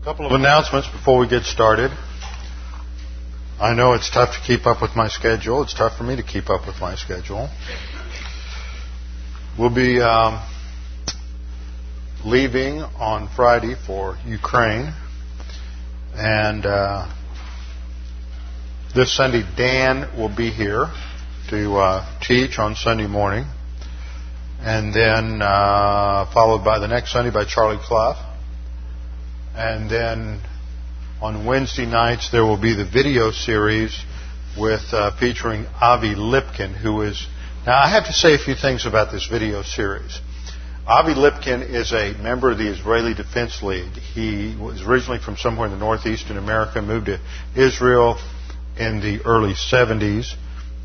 A couple of announcements before we get started. I know it's tough to keep up with my schedule. It's tough for me to keep up with my schedule. We'll be um, leaving on Friday for Ukraine. And uh, this Sunday, Dan will be here to uh, teach on Sunday morning. And then uh, followed by the next Sunday by Charlie Clough. And then on Wednesday nights there will be the video series with uh, featuring Avi Lipkin, who is now I have to say a few things about this video series. Avi Lipkin is a member of the Israeli Defense League. He was originally from somewhere in the northeast in America, moved to Israel in the early 70s,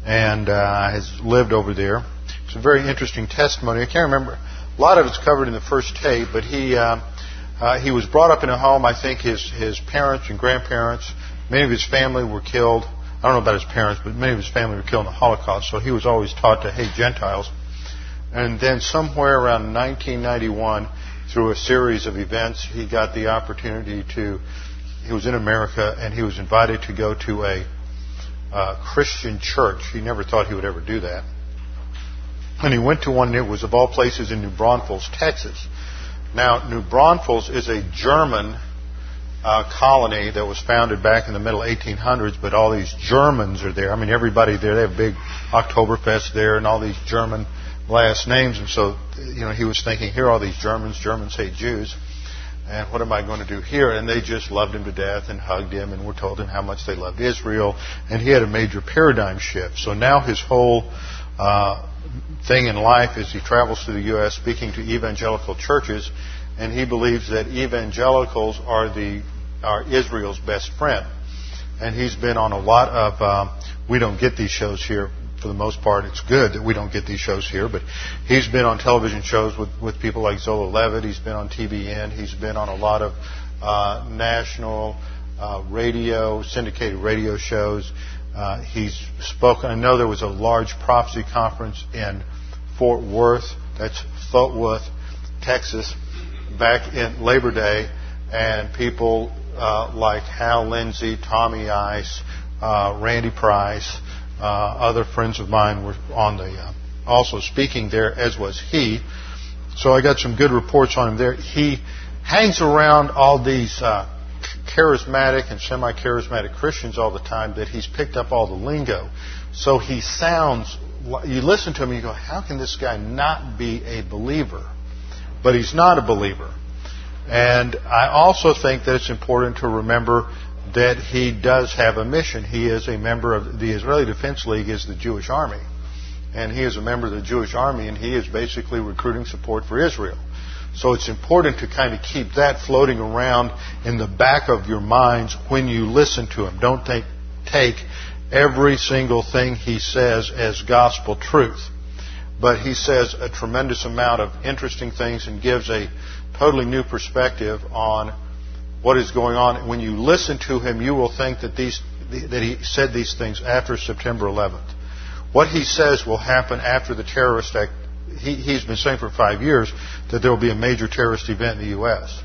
and uh, has lived over there. It's a very interesting testimony. I can't remember. A lot of it's covered in the first tape, but he. Uh, uh, he was brought up in a home. I think his his parents and grandparents, many of his family were killed. I don't know about his parents, but many of his family were killed in the Holocaust. So he was always taught to hate Gentiles. And then somewhere around 1991, through a series of events, he got the opportunity to. He was in America and he was invited to go to a uh, Christian church. He never thought he would ever do that. And he went to one that was of all places in New Braunfels, Texas. Now, New Braunfels is a German uh, colony that was founded back in the middle 1800s, but all these Germans are there. I mean, everybody there. They have big Oktoberfest there, and all these German last names. And so, you know, he was thinking, here are all these Germans. Germans hate Jews. And what am I going to do here? And they just loved him to death and hugged him and were told him how much they loved Israel. And he had a major paradigm shift. So now his whole uh, thing in life is he travels through the U.S. speaking to evangelical churches, and he believes that evangelicals are the are Israel's best friend. And he's been on a lot of. Uh, we don't get these shows here for the most part. It's good that we don't get these shows here, but he's been on television shows with with people like Zola Levitt. He's been on TBN. He's been on a lot of uh, national uh, radio, syndicated radio shows. Uh, he's spoken. I know there was a large prophecy conference in Fort Worth. That's Fort Worth, Texas, back in Labor Day, and people uh, like Hal Lindsey, Tommy Ice, uh, Randy Price, uh, other friends of mine were on the uh, also speaking there, as was he. So I got some good reports on him there. He hangs around all these uh, charismatic and semi-charismatic Christians all the time that he's picked up all the lingo. So he sounds, you listen to him you go, how can this guy not be a believer? But he's not a believer. And I also think that it's important to remember that he does have a mission. He is a member of the Israeli Defense League is the Jewish Army. And he is a member of the Jewish Army and he is basically recruiting support for Israel. So it's important to kind of keep that floating around in the back of your minds when you listen to him. Don't take, take every single thing he says as gospel truth. But he says a tremendous amount of interesting things and gives a totally new perspective on what is going on. When you listen to him, you will think that these that he said these things after September 11th. What he says will happen after the terrorist act he, has been saying for five years that there will be a major terrorist event in the U.S.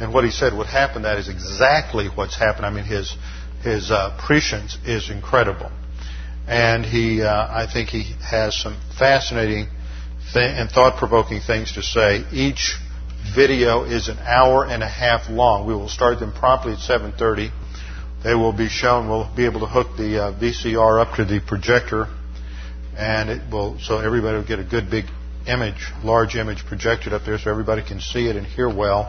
And what he said would happen, that is exactly what's happened. I mean, his, his uh, prescience is incredible. And he, uh, I think he has some fascinating th- and thought-provoking things to say. Each video is an hour and a half long. We will start them promptly at 7.30. They will be shown. We'll be able to hook the uh, VCR up to the projector and it will so everybody will get a good big image, large image projected up there so everybody can see it and hear well.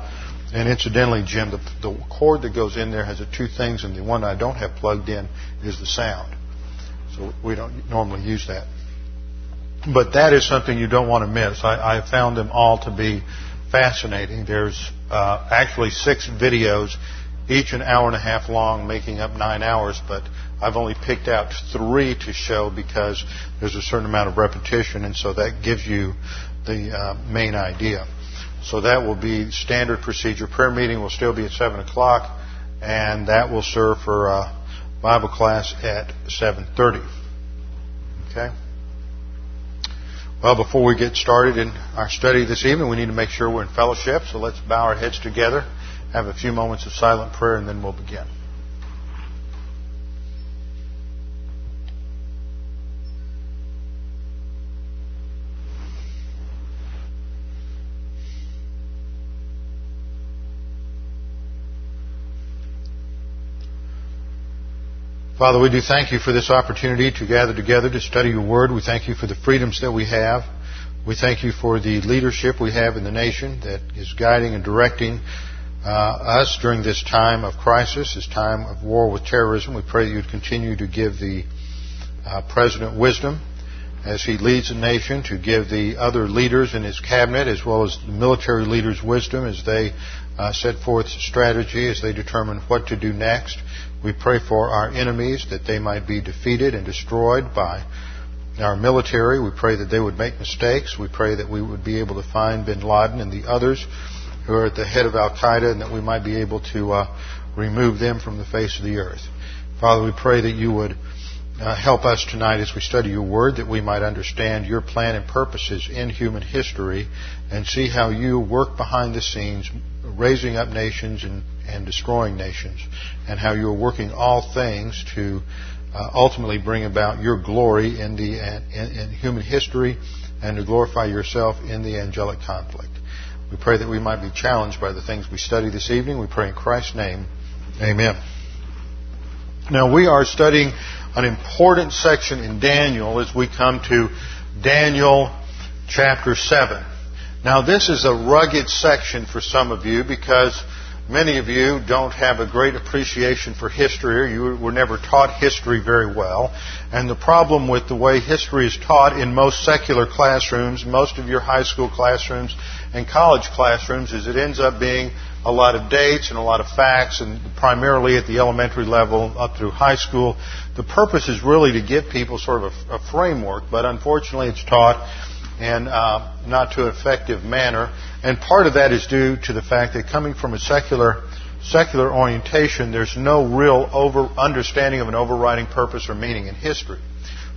And incidentally, Jim, the, the cord that goes in there has the two things, and the one I don't have plugged in is the sound. So we don't normally use that. But that is something you don't want to miss. I, I found them all to be fascinating. There's uh, actually six videos each an hour and a half long, making up nine hours, but I've only picked out three to show because there's a certain amount of repetition, and so that gives you the uh, main idea. So that will be standard procedure. Prayer meeting will still be at 7 o'clock, and that will serve for uh, Bible class at 7.30. Okay? Well, before we get started in our study this evening, we need to make sure we're in fellowship, so let's bow our heads together, have a few moments of silent prayer, and then we'll begin. Father, we do thank you for this opportunity to gather together to study your word. We thank you for the freedoms that we have. We thank you for the leadership we have in the nation that is guiding and directing uh, us during this time of crisis, this time of war with terrorism. We pray that you'd continue to give the uh, president wisdom as he leads the nation, to give the other leaders in his cabinet as well as the military leaders wisdom as they uh, set forth strategy, as they determine what to do next. We pray for our enemies that they might be defeated and destroyed by our military. We pray that they would make mistakes. We pray that we would be able to find bin Laden and the others who are at the head of Al Qaeda and that we might be able to uh, remove them from the face of the earth. Father, we pray that you would uh, help us tonight as we study your word that we might understand your plan and purposes in human history and see how you work behind the scenes, raising up nations and and destroying nations, and how you are working all things to uh, ultimately bring about your glory in the in, in human history and to glorify yourself in the angelic conflict. We pray that we might be challenged by the things we study this evening. We pray in Christ's name. Amen. Now we are studying an important section in Daniel as we come to Daniel chapter 7. Now this is a rugged section for some of you because Many of you don't have a great appreciation for history or you were never taught history very well. And the problem with the way history is taught in most secular classrooms, most of your high school classrooms and college classrooms is it ends up being a lot of dates and a lot of facts and primarily at the elementary level up through high school. The purpose is really to give people sort of a, a framework, but unfortunately it's taught in uh, not too effective manner. And part of that is due to the fact that coming from a secular secular orientation, there's no real over understanding of an overriding purpose or meaning in history.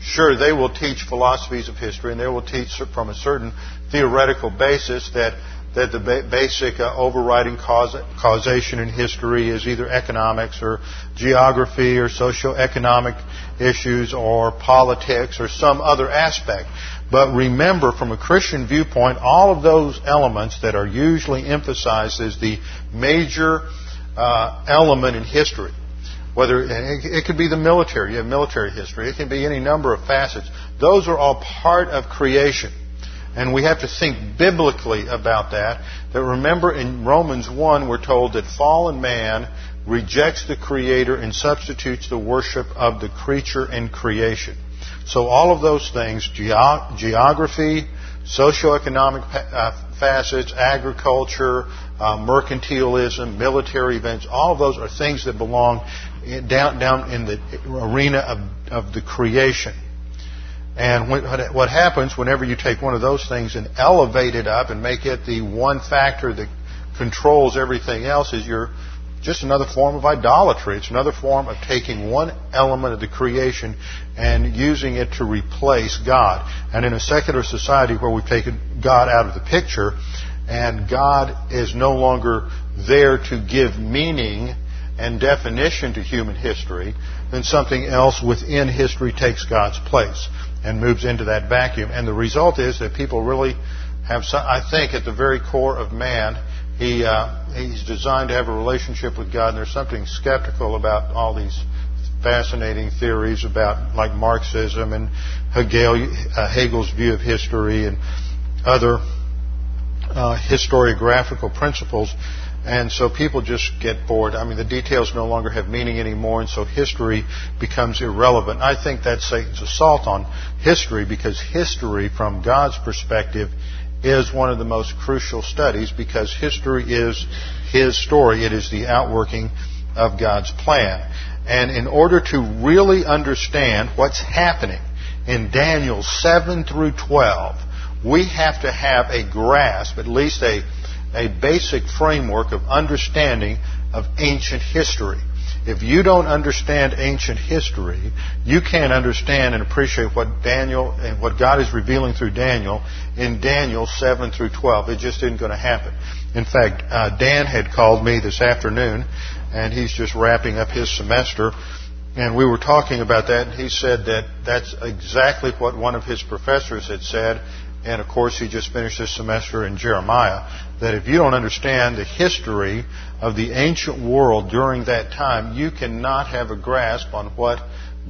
Sure, they will teach philosophies of history, and they will teach from a certain theoretical basis that that the ba- basic uh, overriding cause- causation in history is either economics or geography or socioeconomic issues or politics or some other aspect. But remember, from a Christian viewpoint, all of those elements that are usually emphasized as the major uh, element in history, whether it could be the military, you have military history, it can be any number of facets. Those are all part of creation. And we have to think biblically about that. That remember in Romans 1, we're told that fallen man rejects the Creator and substitutes the worship of the creature and creation. So all of those things, ge- geography, socioeconomic uh, facets, agriculture, uh, mercantilism, military events, all of those are things that belong in, down, down in the arena of, of the creation. And what happens whenever you take one of those things and elevate it up and make it the one factor that controls everything else is you're just another form of idolatry. It's another form of taking one element of the creation and using it to replace God. And in a secular society where we've taken God out of the picture and God is no longer there to give meaning and definition to human history, then something else within history takes God's place and moves into that vacuum. And the result is that people really have, some, I think, at the very core of man, he uh, he's designed to have a relationship with God. And there's something skeptical about all these fascinating theories about like Marxism and Hegel, uh, Hegel's view of history and other uh, historiographical principles. And so people just get bored. I mean, the details no longer have meaning anymore, and so history becomes irrelevant. I think that's Satan's assault on history because history, from God's perspective, is one of the most crucial studies because history is his story. It is the outworking of God's plan. And in order to really understand what's happening in Daniel 7 through 12, we have to have a grasp, at least a, a basic framework of understanding of ancient history. If you don't understand ancient history, you can't understand and appreciate what Daniel and what God is revealing through Daniel in Daniel 7 through 12. It just isn't going to happen. In fact, uh, Dan had called me this afternoon, and he's just wrapping up his semester. And we were talking about that, and he said that that's exactly what one of his professors had said. And of course, he just finished his semester in Jeremiah. That if you don't understand the history of the ancient world during that time, you cannot have a grasp on what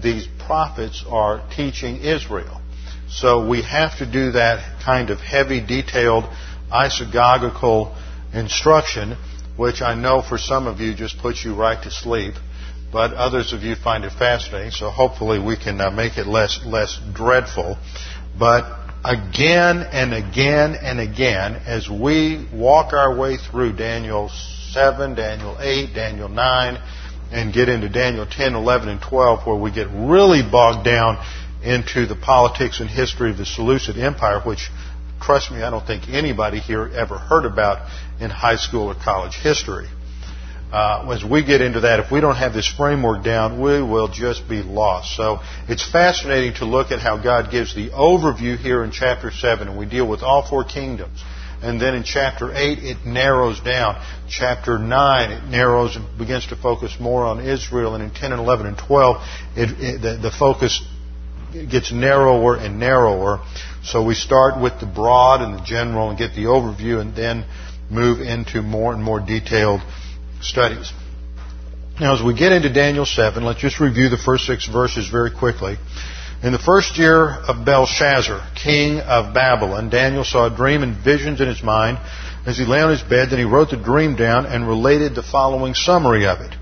these prophets are teaching Israel. So we have to do that kind of heavy, detailed, isagogical instruction, which I know for some of you just puts you right to sleep, but others of you find it fascinating. So hopefully we can uh, make it less less dreadful. But again and again and again, as we walk our way through Daniel 7, Daniel 8, Daniel 9, and get into Daniel 10, 11, and 12, where we get really bogged down into the politics and history of the Seleucid Empire, which, trust me, I don't think anybody here ever heard about in high school or college history. Uh, as we get into that, if we don't have this framework down, we will just be lost. So it's fascinating to look at how God gives the overview here in chapter 7, and we deal with all four kingdoms. And then in chapter 8, it narrows down. Chapter 9, it narrows and begins to focus more on Israel. And in 10 and 11 and 12, it, it, the, the focus gets narrower and narrower. So we start with the broad and the general and get the overview and then move into more and more detailed studies. Now, as we get into Daniel 7, let's just review the first six verses very quickly. In the first year of Belshazzar, king of Babylon, Daniel saw a dream and visions in his mind as he lay on his bed. Then he wrote the dream down and related the following summary of it.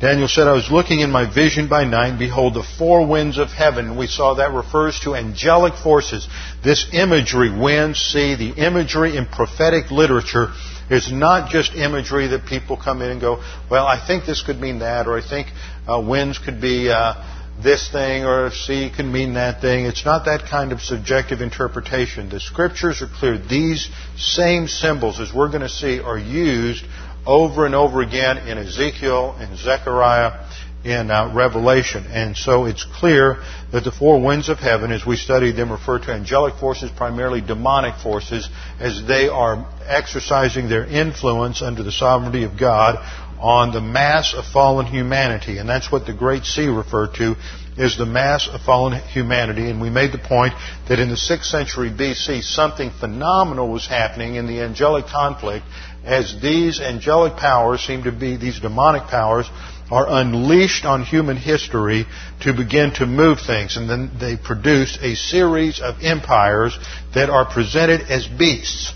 Daniel said, I was looking in my vision by night, behold, the four winds of heaven. We saw that refers to angelic forces. This imagery, wind, sea, the imagery in prophetic literature is not just imagery that people come in and go, well, I think this could mean that, or I think uh, winds could be uh, this thing or sea can mean that thing. It's not that kind of subjective interpretation. The scriptures are clear. These same symbols, as we're going to see, are used over and over again in Ezekiel, in Zechariah, in uh, Revelation. And so it's clear that the four winds of heaven, as we studied them, refer to angelic forces, primarily demonic forces, as they are exercising their influence under the sovereignty of God on the mass of fallen humanity. And that's what the Great Sea referred to is the mass of fallen humanity. And we made the point that in the 6th century BC, something phenomenal was happening in the angelic conflict as these angelic powers seem to be, these demonic powers, are unleashed on human history to begin to move things. And then they produce a series of empires that are presented as beasts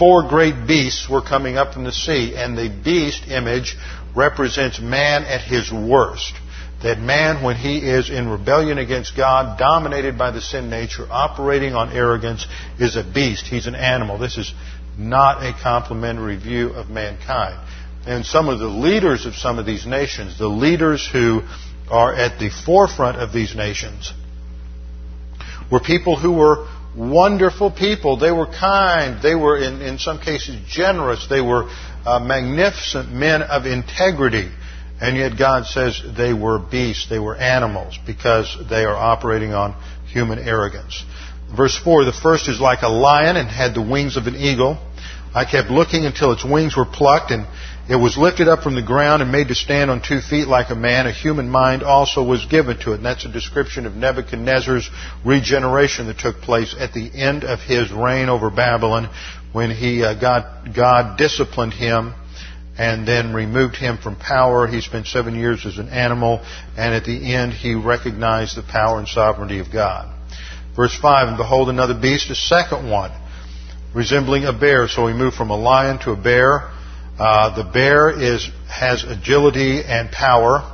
four great beasts were coming up from the sea, and the beast image represents man at his worst. That man, when he is in rebellion against God, dominated by the sin nature, operating on arrogance, is a beast. He's an animal. This is not a complimentary view of mankind. And some of the leaders of some of these nations, the leaders who are at the forefront of these nations, were people who were wonderful people. They were kind. They were, in, in some cases, generous. They were uh, magnificent men of integrity. And yet God says they were beasts. They were animals because they are operating on human arrogance. Verse 4, the first is like a lion and had the wings of an eagle. I kept looking until its wings were plucked and it was lifted up from the ground and made to stand on two feet like a man. A human mind also was given to it. And that's a description of Nebuchadnezzar's regeneration that took place at the end of his reign over Babylon when he, uh, God, God disciplined him and then removed him from power. He spent seven years as an animal, and at the end he recognized the power and sovereignty of God. Verse 5, and behold another beast, a second one, resembling a bear. So he moved from a lion to a bear. Uh, the bear is, has agility and power.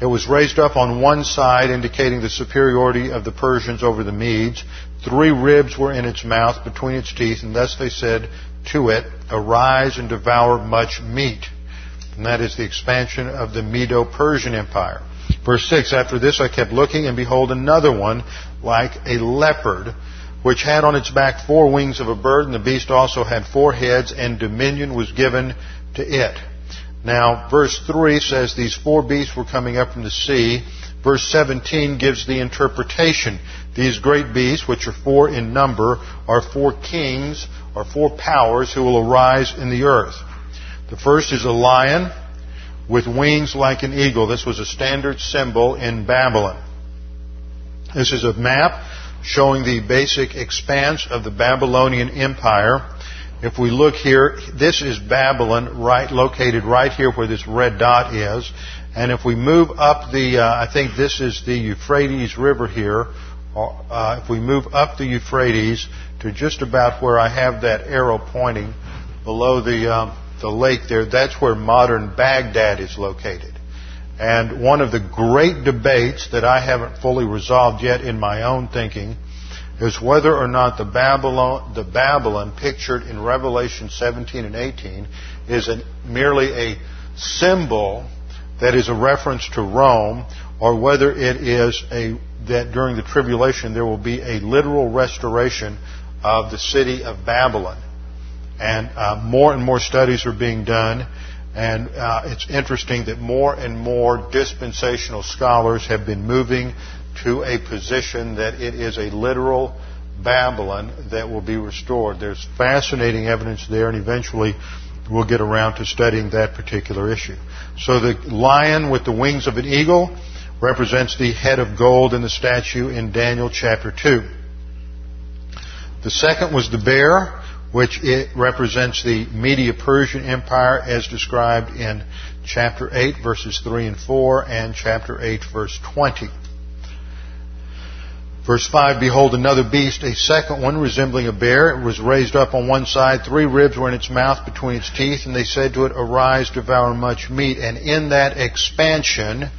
It was raised up on one side, indicating the superiority of the Persians over the Medes. Three ribs were in its mouth between its teeth, and thus they said to it, Arise and devour much meat. and that is the expansion of the Medo-Persian Empire. Verse 6, After this I kept looking, and behold another one like a leopard, which had on its back four wings of a bird, and the beast also had four heads, and dominion was given to it. Now, verse 3 says these four beasts were coming up from the sea. Verse 17 gives the interpretation. These great beasts, which are four in number, are four kings or four powers who will arise in the earth. The first is a lion with wings like an eagle. This was a standard symbol in Babylon. This is a map showing the basic expanse of the Babylonian Empire. If we look here, this is Babylon, right located right here where this red dot is. And if we move up the, uh, I think this is the Euphrates River here. Uh, if we move up the Euphrates to just about where I have that arrow pointing below the um, the lake there, that's where modern Baghdad is located. And one of the great debates that I haven't fully resolved yet in my own thinking is whether or not the Babylon, the Babylon pictured in Revelation 17 and 18 is a, merely a symbol that is a reference to Rome, or whether it is a that during the tribulation there will be a literal restoration of the city of Babylon. And uh, more and more studies are being done and uh, it's interesting that more and more dispensational scholars have been moving to a position that it is a literal Babylon that will be restored. There's fascinating evidence there, and eventually we'll get around to studying that particular issue. So the lion with the wings of an eagle represents the head of gold in the statue in Daniel chapter 2. The second was the bear which it represents the Media-Persian Empire as described in chapter 8 verses 3 and 4 and chapter 8 verse 20. Verse 5, Behold another beast, a second one resembling a bear. It was raised up on one side. Three ribs were in its mouth between its teeth. And they said to it, Arise, devour much meat. And in that expansion,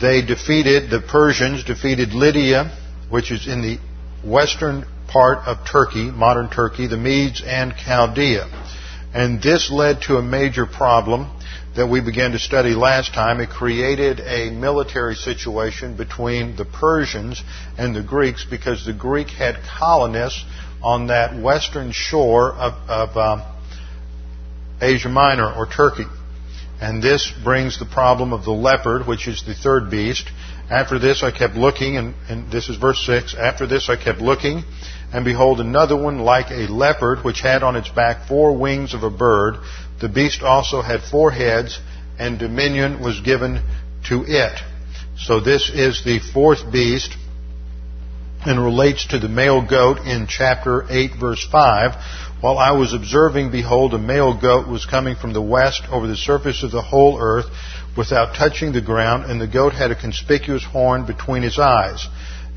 they defeated, the Persians defeated Lydia, which is in the western part of Turkey, modern Turkey, the Medes and Chaldea. And this led to a major problem that we began to study last time. It created a military situation between the Persians and the Greeks because the Greek had colonists on that western shore of, of um, Asia Minor or Turkey. And this brings the problem of the leopard, which is the third beast. After this I kept looking, and, and this is verse 6. After this I kept looking, and behold, another one like a leopard, which had on its back four wings of a bird. The beast also had four heads, and dominion was given to it. So this is the fourth beast, and relates to the male goat in chapter 8, verse 5. While I was observing, behold, a male goat was coming from the west over the surface of the whole earth without touching the ground, and the goat had a conspicuous horn between his eyes.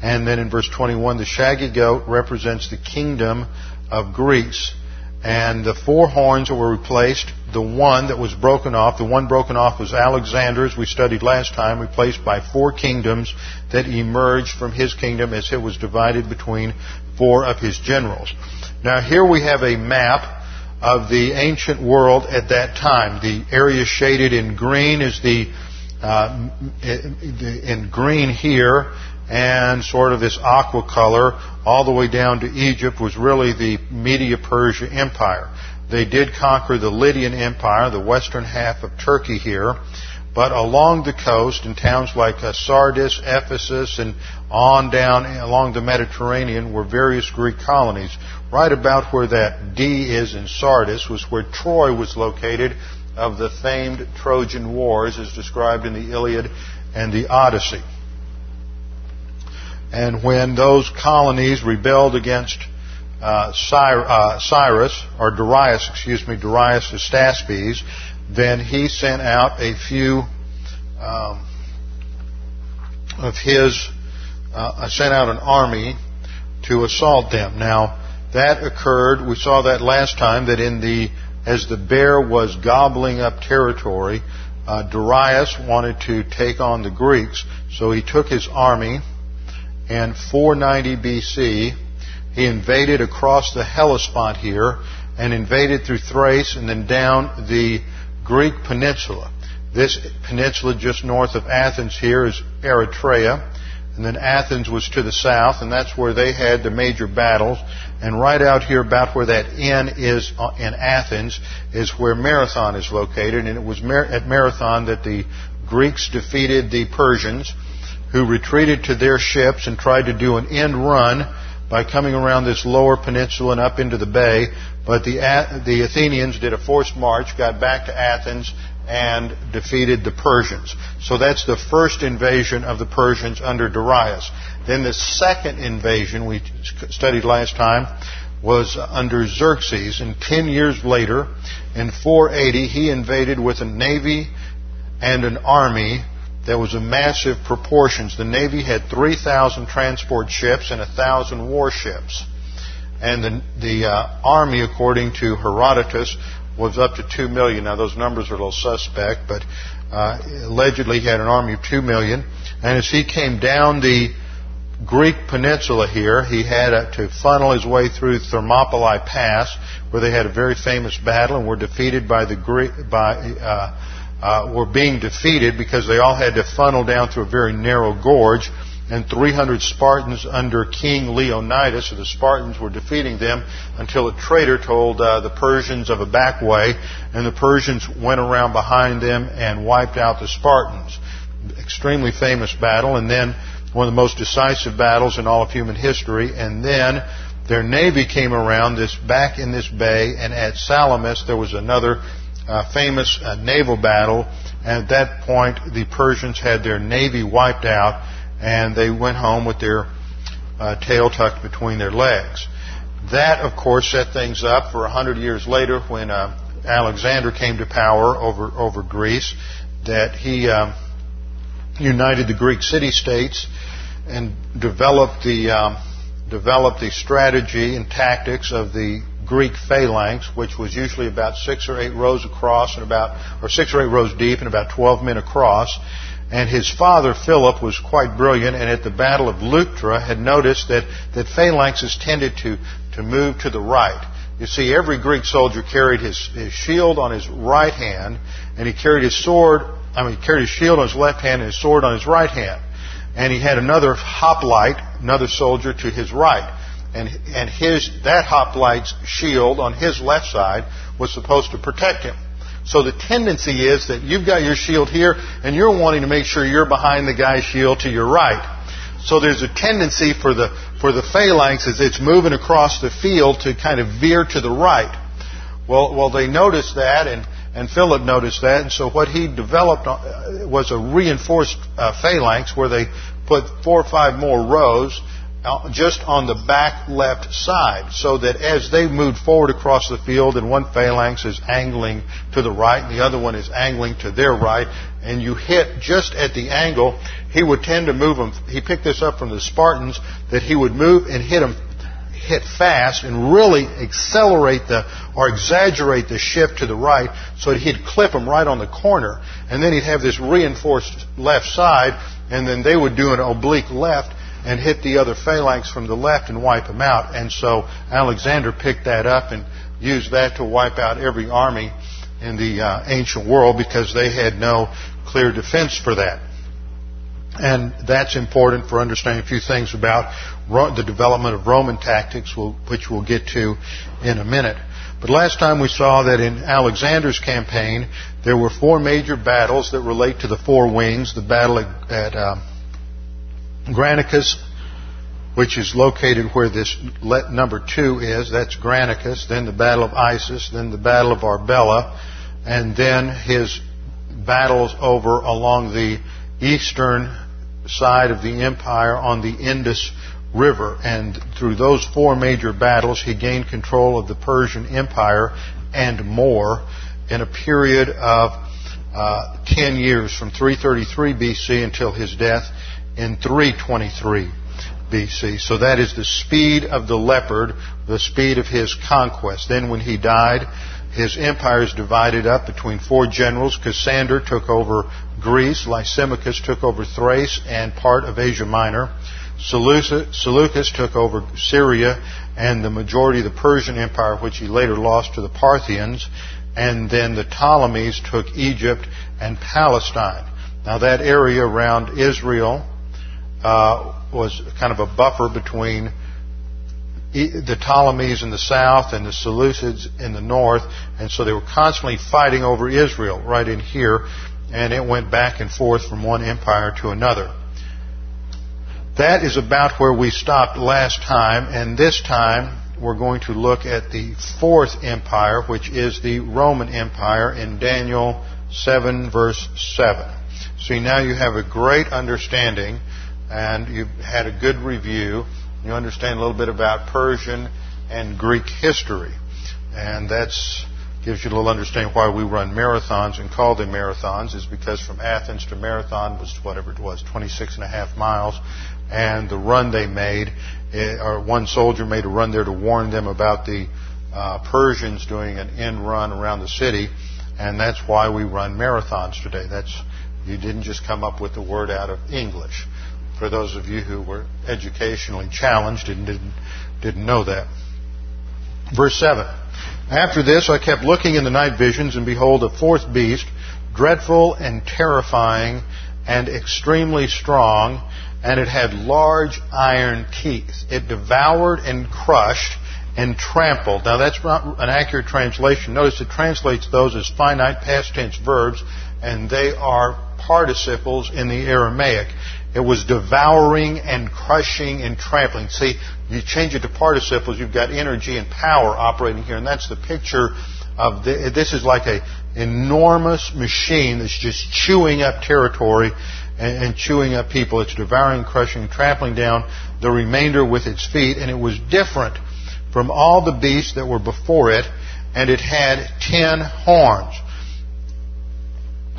And then in verse 21, the shaggy goat represents the kingdom of Greece. And the four horns were replaced. The one that was broken off, the one broken off was Alexander's, we studied last time, replaced by four kingdoms that emerged from his kingdom as it was divided between four of his generals. Now here we have a map of the ancient world at that time. The area shaded in green is the, uh, in green here and sort of this aqua color all the way down to Egypt was really the Media-Persia Empire. They did conquer the Lydian Empire, the western half of Turkey here, but along the coast in towns like uh, Sardis, Ephesus, and on down along the Mediterranean were various Greek colonies. Right about where that D is in Sardis was where Troy was located of the famed Trojan Wars as described in the Iliad and the Odyssey. And when those colonies rebelled against uh, uh, Cyrus, or Darius, excuse me, Darius Hystaspes, then he sent out a few um, of his, uh, sent out an army to assault them. Now, that occurred, we saw that last time, that in the, as the bear was gobbling up territory, uh, Darius wanted to take on the Greeks, so he took his army, and 490 BC, he invaded across the Hellespont here and invaded through Thrace and then down the Greek peninsula. This peninsula just north of Athens here is Eretria. And then Athens was to the south, and that's where they had the major battles. And right out here, about where that inn is uh, in Athens, is where Marathon is located. And it was at Marathon that the Greeks defeated the Persians, who retreated to their ships and tried to do an end run by coming around this lower peninsula and up into the bay. But the, the Athenians did a forced march, got back to Athens, and defeated the Persians. So that's the first invasion of the Persians under Darius. Then the second invasion we studied last time was under Xerxes. And ten years later, in 480, he invaded with a navy and an army that was a massive proportions. The navy had 3,000 transport ships and 1,000 warships. And the, the uh, army, according to Herodotus, was up to 2 million. Now, those numbers are a little suspect, but uh, allegedly he had an army of 2 million. And as he came down the Greek peninsula here, he had to funnel his way through Thermopylae Pass, where they had a very famous battle and were defeated by the Greek, by, uh, uh, were being defeated because they all had to funnel down through a very narrow gorge and 300 Spartans under King Leonidas. So the Spartans were defeating them until a traitor told uh, the Persians of a back way, and the Persians went around behind them and wiped out the Spartans. Extremely famous battle, and then one of the most decisive battles in all of human history. And then their navy came around this back in this bay, and at Salamis there was another uh, famous uh, naval battle. And at that point, the Persians had their navy wiped out and they went home with their uh, tail tucked between their legs. That, of course, set things up for a hundred years later when uh, Alexander came to power over over Greece. That he um, united the Greek city-states and developed the um, developed the strategy and tactics of the Greek phalanx, which was usually about six or eight rows across and about, or six or eight rows deep and about 12 men across. And his father, Philip, was quite brilliant and at the Battle of Leuctra had noticed that, that phalanxes tended to, to move to the right. You see, every Greek soldier carried his, his shield on his right hand and he carried his sword, I mean, he carried his shield on his left hand and his sword on his right hand. And he had another hoplite, another soldier to his right. And, and his, that hoplite's shield on his left side was supposed to protect him. So the tendency is that you've got your shield here and you're wanting to make sure you're behind the guy's shield to your right. So there's a tendency for the, for the phalanx as it's moving across the field to kind of veer to the right. Well, well, they noticed that and, and Philip noticed that, and so what he developed uh, was a reinforced uh, phalanx where they put four or five more rows, just on the back left side, so that as they moved forward across the field, and one phalanx is angling to the right, and the other one is angling to their right, and you hit just at the angle, he would tend to move them. He picked this up from the Spartans that he would move and hit them hit fast and really accelerate the or exaggerate the shift to the right so that he'd clip them right on the corner and then he'd have this reinforced left side and then they would do an oblique left and hit the other phalanx from the left and wipe them out. And so Alexander picked that up and used that to wipe out every army in the uh, ancient world because they had no clear defense for that. And that's important for understanding a few things about the development of Roman tactics, which we'll get to in a minute. But last time we saw that in Alexander's campaign, there were four major battles that relate to the four wings. The battle at, at uh, Granicus, which is located where this number two is. That's Granicus. Then the Battle of Issus. Then the Battle of Arbela. And then his battles over along the eastern side of the empire on the Indus River. And through those four major battles, he gained control of the Persian Empire and more in a period of uh, 10 years from 333 BC until his death in 323 BC. So that is the speed of the leopard, the speed of his conquest. Then when he died, his empire is divided up between four generals. Cassander took over Greece, Lysimachus took over Thrace and part of Asia Minor. Seleucus took over Syria and the majority of the Persian Empire, which he later lost to the Parthians. and then the Ptolemies took Egypt and Palestine. Now that area around Israel uh, was kind of a buffer between the Ptolemies in the south and the Seleucids in the north, and so they were constantly fighting over Israel right in here, and it went back and forth from one empire to another. That is about where we stopped last time, and this time we're going to look at the fourth empire, which is the Roman Empire in Daniel 7 verse 7. See, now you have a great understanding and you've had a good review. You understand a little bit about Persian and Greek history. And that gives you a little understanding why we run marathons and call them marathons is because from Athens to Marathon was whatever it was, 26 and a half miles. And the run they made, eh, or one soldier made a run there to warn them about the uh, Persians doing an end run around the city. And that's why we run marathons today. That's, you didn't just come up with the word out of English. For those of you who were educationally challenged and didn't, didn't know that. Verse 7. After this I kept looking in the night visions, and behold, a fourth beast, dreadful and terrifying and extremely strong, and it had large iron teeth. It devoured and crushed and trampled. Now that's not an accurate translation. Notice it translates those as finite past tense verbs, and they are participles in the Aramaic. It was devouring and crushing and trampling. See, you change it to participles, you've got energy and power operating here, and that's the picture of the, this is like a enormous machine that's just chewing up territory and, and chewing up people. It's devouring, crushing, trampling down the remainder with its feet, and it was different from all the beasts that were before it, and it had ten horns.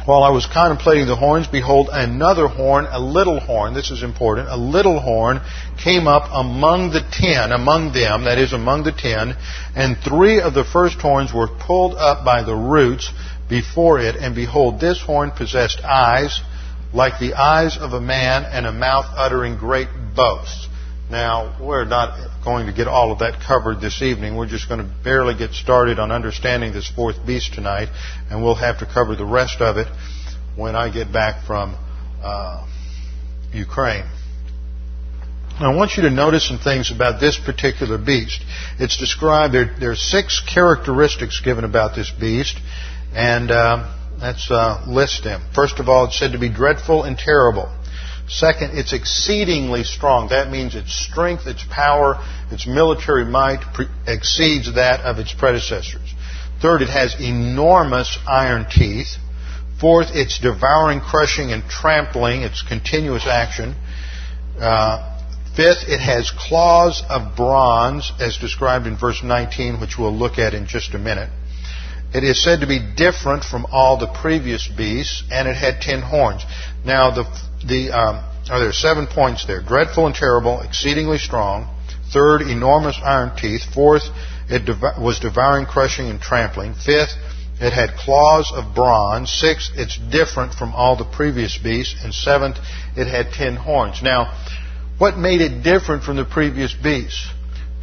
While I was contemplating the horns, behold, another horn, a little horn, this is important, a little horn came up among the ten, among them, that is, among the ten, and three of the first horns were pulled up by the roots before it, and behold, this horn possessed eyes like the eyes of a man, and a mouth uttering great boasts. Now, we're not going to get all of that covered this evening. We're just going to barely get started on understanding this fourth beast tonight, and we'll have to cover the rest of it when I get back from uh, Ukraine. Now, I want you to notice some things about this particular beast. It's described, there, there are six characteristics given about this beast, and uh, let's uh, list them. First of all, it's said to be dreadful and terrible. Second, it's exceedingly strong. That means its strength, its power, its military might exceeds that of its predecessors. Third, it has enormous iron teeth. Fourth, it's devouring, crushing, and trampling, its continuous action. Uh, fifth, it has claws of bronze, as described in verse 19, which we'll look at in just a minute. It is said to be different from all the previous beasts, and it had ten horns. Now, the the um, are there seven points there? Dreadful and terrible, exceedingly strong. Third, enormous iron teeth. Fourth, it dev- was devouring, crushing, and trampling. Fifth, it had claws of bronze. Sixth, it's different from all the previous beasts. And seventh, it had ten horns. Now, what made it different from the previous beasts?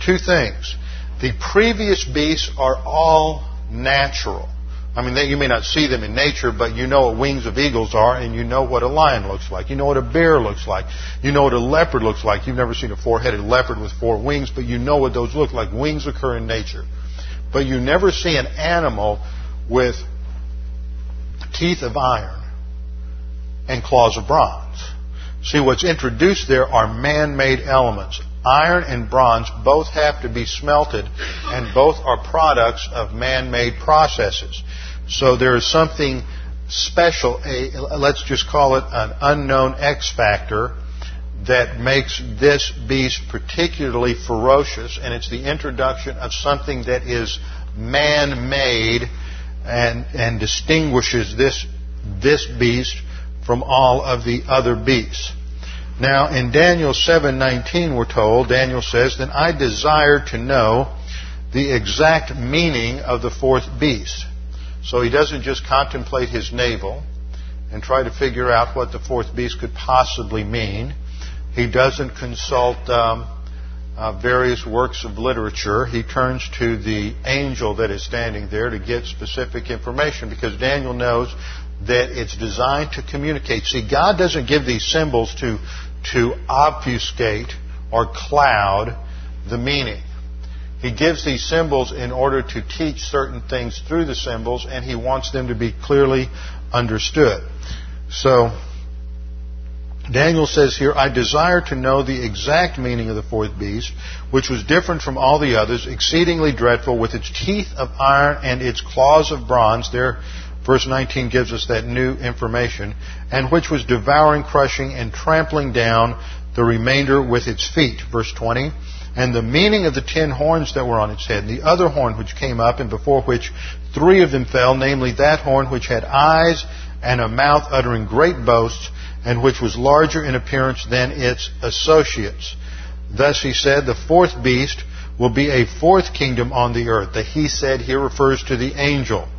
Two things. The previous beasts are all natural. I mean, they, you may not see them in nature, but you know what wings of eagles are, and you know what a lion looks like. You know what a bear looks like. You know what a leopard looks like. You've never seen a four-headed leopard with four wings, but you know what those look like. Wings occur in nature. But you never see an animal with teeth of iron and claws of bronze. See, what's introduced there are man-made elements. Iron and bronze both have to be smelted, and both are products of man-made processes. So there is something special, a, let's just call it an unknown X factor, that makes this beast particularly ferocious, and it's the introduction of something that is man-made and, and distinguishes this, this beast from all of the other beasts. Now, in Daniel 7:19 we're told, Daniel says, "Then I desire to know the exact meaning of the fourth beast." So he doesn't just contemplate his navel and try to figure out what the fourth beast could possibly mean. He doesn't consult um, uh, various works of literature, he turns to the angel that is standing there to get specific information because Daniel knows that it's designed to communicate. See, God doesn't give these symbols to, to obfuscate or cloud the meaning. He gives these symbols in order to teach certain things through the symbols, and he wants them to be clearly understood. So, Daniel says here, I desire to know the exact meaning of the fourth beast, which was different from all the others, exceedingly dreadful, with its teeth of iron and its claws of bronze. There, verse 19 gives us that new information, and which was devouring, crushing, and trampling down the remainder with its feet. Verse 20. And the meaning of the ten horns that were on its head, and the other horn which came up, and before which three of them fell, namely that horn which had eyes and a mouth uttering great boasts, and which was larger in appearance than its associates. Thus he said, the fourth beast will be a fourth kingdom on the earth. The he said here refers to the angel,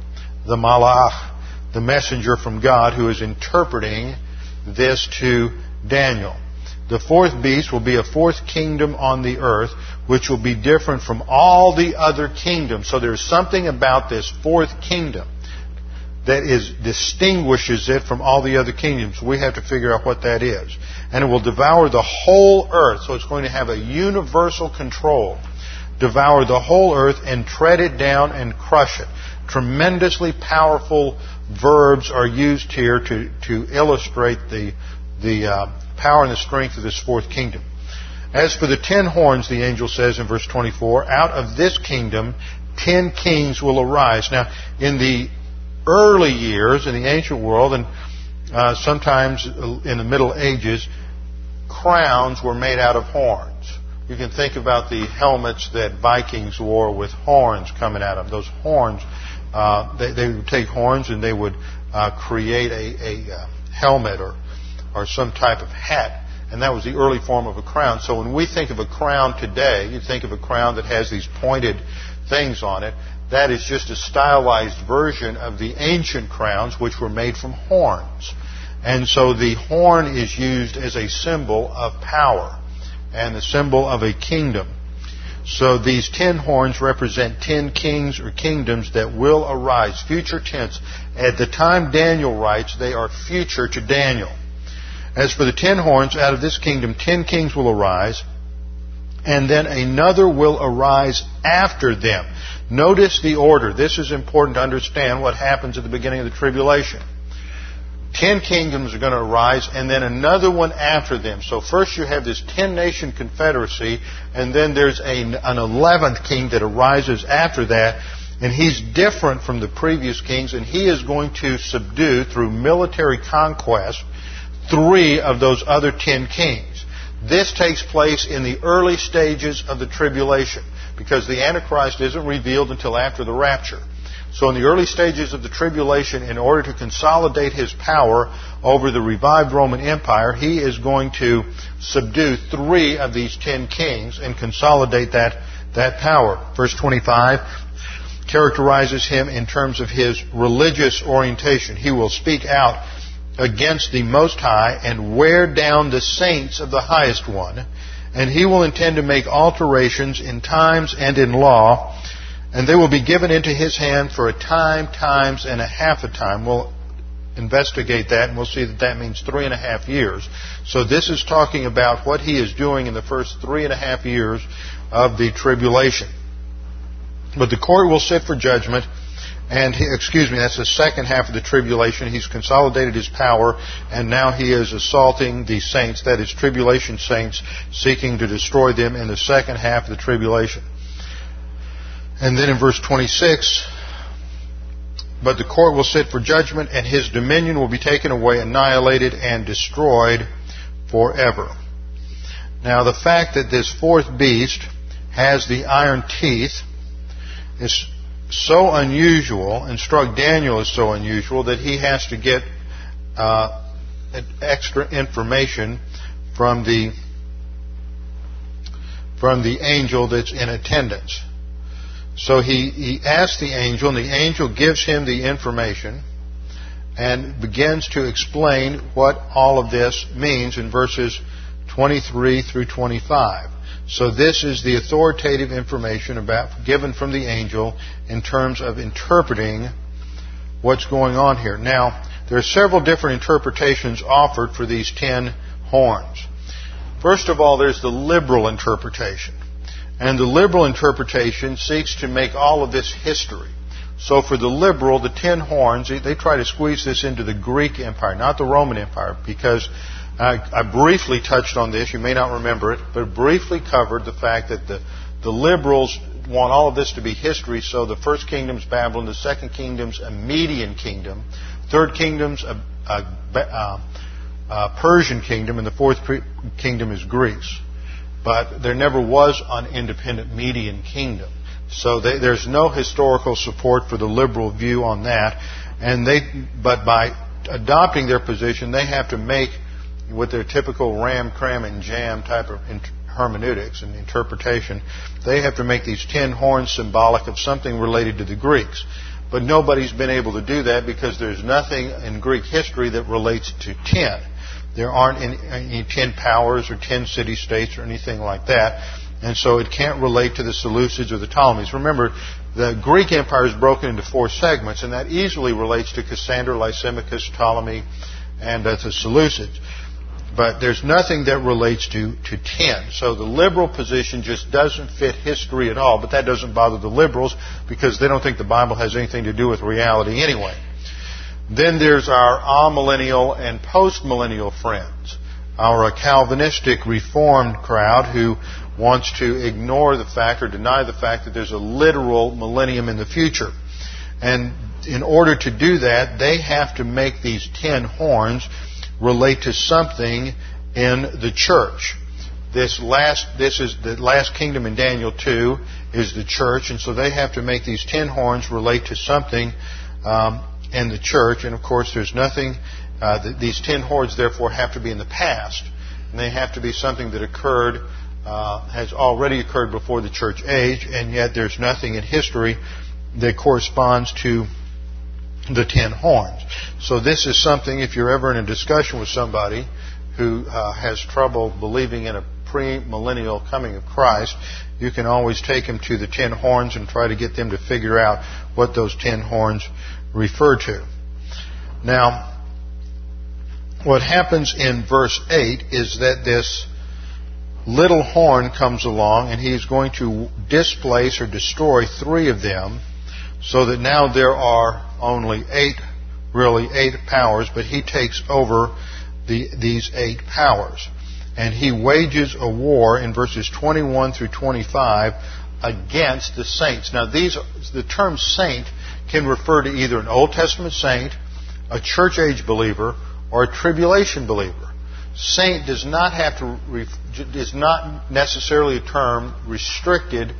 the malach, the messenger from God who is interpreting this to Daniel. The fourth beast will be a fourth kingdom on the earth, which will be different from all the other kingdoms. So there's something about this fourth kingdom that is distinguishes it from all the other kingdoms. We have to figure out what that is. And it will devour the whole earth, so it's going to have a universal control. Devour the whole earth and tread it down and crush it. Tremendously powerful verbs are used here to, to illustrate the, the uh, power and the strength of this fourth kingdom. As for the ten horns, the angel says in verse 24, out of this kingdom ten kings will arise. Now, in the early years in the ancient world, and uh, sometimes in the Middle Ages, crowns were made out of horns. You can think about the helmets that Vikings wore with horns coming out of them. Those horns, uh, they, they, would take horns and they would uh, create a, a uh, helmet or or some type of hat. And that was the early form of a crown. So when we think of a crown today, you think of a crown that has these pointed things on it. That is just a stylized version of the ancient crowns, which were made from horns. And so the horn is used as a symbol of power and the symbol of a kingdom. So these ten horns represent ten kings or kingdoms that will arise, future tense. At the time Daniel writes, they are future to Daniel. As for the ten horns, out of this kingdom ten kings will arise, and then another will arise after them. Notice the order. This is important to understand what happens at the beginning of the tribulation. Ten kingdoms are going to arise, and then another one after them. So first you have this ten nation confederacy, and then there's a, an eleventh king that arises after that, and he's different from the previous kings, and he is going to subdue through military conquest three of those other ten kings. This takes place in the early stages of the tribulation because the Antichrist isn't revealed until after the rapture. So in the early stages of the tribulation, in order to consolidate his power over the revived Roman Empire, he is going to subdue three of these ten kings and consolidate that, that power. Verse 25 characterizes him in terms of his religious orientation. He will speak out against the Most High and wear down the saints of the Highest One. And he will intend to make alterations in times and in law, and they will be given into his hand for a time, times, and a half a time. We'll investigate that, and we'll see that that means three and a half years. So this is talking about what he is doing in the first three and a half years of the tribulation. But the court will sit for judgment and he, excuse me, that's the second half of the tribulation. He's consolidated his power, and now he is assaulting the saints, that is, tribulation saints, seeking to destroy them in the second half of the tribulation. And then in verse 26, but the court will sit for judgment, and his dominion will be taken away, annihilated, and destroyed forever. Now, the fact that this fourth beast has the iron teeth is so unusual and struck Daniel as so unusual that he has to get uh, extra information from the from the angel that's in attendance. So he, he asks the angel, and the angel gives him the information and begins to explain what all of this means in verses 23 through 25. So this is the authoritative information about, given from the angel in terms of interpreting what's going on here. Now, there are several different interpretations offered for these ten horns. First of all, there's the liberal interpretation. And the liberal interpretation seeks to make all of this history. So for the liberal, the ten horns, they try to squeeze this into the Greek Empire, not the Roman Empire, because I, I, briefly touched on this. You may not remember it, but briefly covered the fact that the, the liberals want all of this to be history. So the first kingdom's Babylon, the second kingdom's a Median kingdom, third kingdom's a, a, a, a Persian kingdom, and the fourth kingdom is Greece. But there never was an independent Median kingdom. So they, there's no historical support for the liberal view on that. And they, but by adopting their position, they have to make with their typical ram, cram, and jam type of hermeneutics and interpretation, they have to make these ten horns symbolic of something related to the Greeks. But nobody's been able to do that because there's nothing in Greek history that relates to ten. There aren't any, any ten powers or ten city states or anything like that. And so it can't relate to the Seleucids or the Ptolemies. Remember, the Greek Empire is broken into four segments, and that easily relates to Cassander, Lysimachus, Ptolemy, and uh, the Seleucids. But there's nothing that relates to, to 10. So the liberal position just doesn't fit history at all, but that doesn't bother the liberals because they don't think the Bible has anything to do with reality anyway. Then there's our amillennial and postmillennial friends, our Calvinistic Reformed crowd who wants to ignore the fact or deny the fact that there's a literal millennium in the future. And in order to do that, they have to make these ten horns relate to something in the church. This last, this is the last kingdom in Daniel 2 is the church, and so they have to make these ten horns relate to something um, in the church. And of course, there's nothing. Uh, these ten horns, therefore, have to be in the past, and they have to be something that occurred, uh, has already occurred before the church age, and yet there's nothing in history that corresponds to the ten horns. So this is something, if you're ever in a discussion with somebody who uh, has trouble believing in a pre-millennial coming of Christ, you can always take them to the ten horns and try to get them to figure out what those ten horns refer to. Now, what happens in verse 8 is that this little horn comes along and he's going to displace or destroy three of them so that now there are only eight, really eight powers, but he takes over the, these eight powers. And he wages a war in verses 21 through 25 against the saints. Now these, the term saint can refer to either an Old Testament saint, a church age believer, or a tribulation believer. Saint does not have to, is not necessarily a term restricted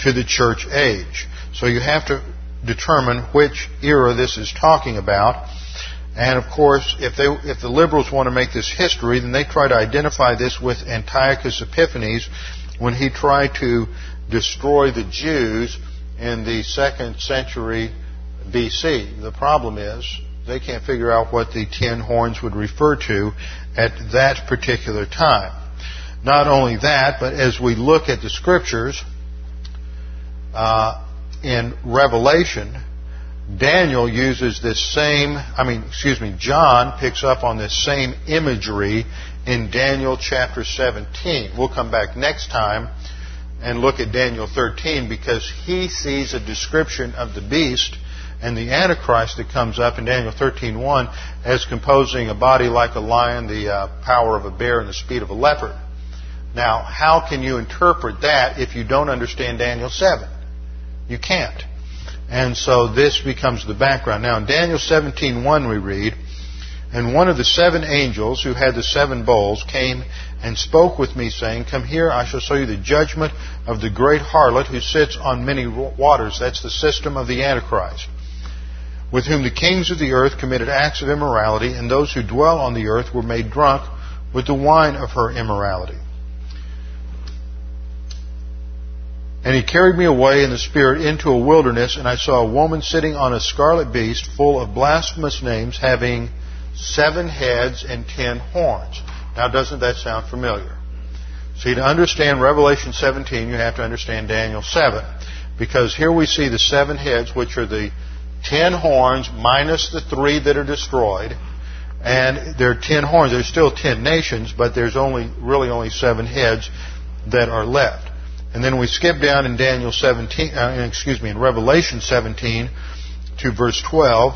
to the church age. So you have to determine which era this is talking about. And of course, if they, if the liberals want to make this history, then they try to identify this with Antiochus Epiphanes when he tried to destroy the Jews in the second century BC. The problem is they can't figure out what the ten horns would refer to at that particular time. Not only that, but as we look at the scriptures, uh, in Revelation, Daniel uses this same, I mean, excuse me, John picks up on this same imagery in Daniel chapter 17. We'll come back next time and look at Daniel 13 because he sees a description of the beast and the Antichrist that comes up in Daniel 13:1 as composing a body like a lion, the uh, power of a bear, and the speed of a leopard. Now, how can you interpret that if you don't understand Daniel 7? You can't. And so this becomes the background. Now in Daniel 17:1 we read, and one of the seven angels who had the seven bowls came and spoke with me, saying, Come here, I shall show you the judgment of the great harlot who sits on many waters. That's the system of the Antichrist. With whom the kings of the earth committed acts of immorality, and those who dwell on the earth were made drunk with the wine of her immorality. And he carried me away in the Spirit into a wilderness, and I saw a woman sitting on a scarlet beast full of blasphemous names, having seven heads and ten horns. Now, doesn't that sound familiar? See, to understand Revelation 17, you have to understand Daniel 7. Because here we see the seven heads, which are the ten horns minus the three that are destroyed. And there are ten horns. There's still ten nations, but there's only, really only seven heads that are left. And then we skip down in Daniel 17, uh, excuse me, in Revelation 17 to verse 12.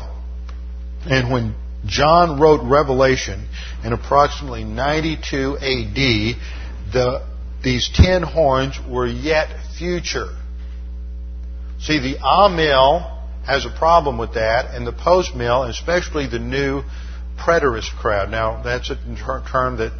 And when John wrote Revelation in approximately 92 AD, the, these ten horns were yet future. See, the Amill has a problem with that, and the post mill, especially the new preterist crowd. Now, that's a term that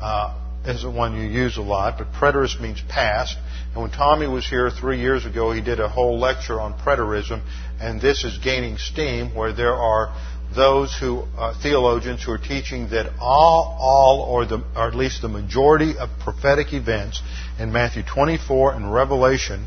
uh, isn't one you use a lot, but preterist means past. And when Tommy was here three years ago, he did a whole lecture on preterism, and this is gaining steam, where there are those who uh, theologians who are teaching that all, all, or, the, or at least the majority of prophetic events in Matthew 24 and Revelation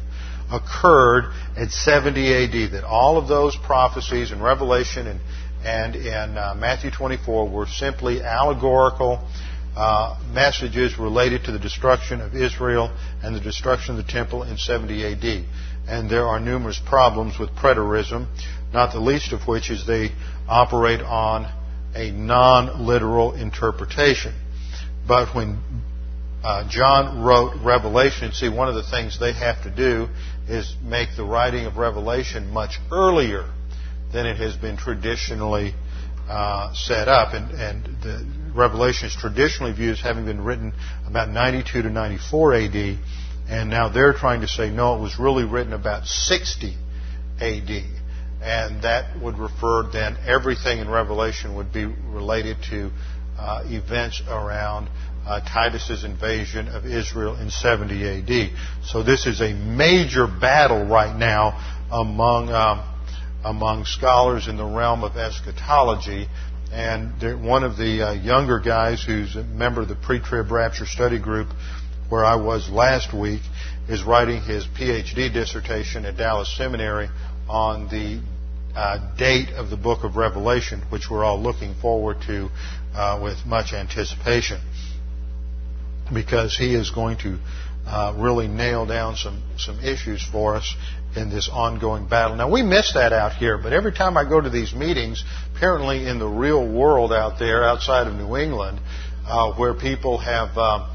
occurred at 70 AD. That all of those prophecies in Revelation and, and in uh, Matthew 24 were simply allegorical uh, messages related to the destruction of Israel and the destruction of the temple in 70 AD. And there are numerous problems with preterism, not the least of which is they operate on a non-literal interpretation. But when uh, John wrote Revelation, see, one of the things they have to do is make the writing of Revelation much earlier than it has been traditionally uh, set up. And, and the Revelation is traditionally viewed as having been written about 92 to 94 AD, and now they're trying to say, no, it was really written about 60 AD. And that would refer then everything in Revelation would be related to uh, events around uh, Titus's invasion of Israel in 70 AD. So this is a major battle right now among um, among scholars in the realm of eschatology. And one of the uh, younger guys, who's a member of the pre-trib rapture study group, where I was last week, is writing his PhD dissertation at Dallas Seminary on the uh, date of the book of Revelation, which we're all looking forward to uh, with much anticipation because he is going to uh, really nail down some, some issues for us in this ongoing battle. Now, we miss that out here, but every time I go to these meetings, apparently in the real world out there, outside of New England, uh, where people have, uh,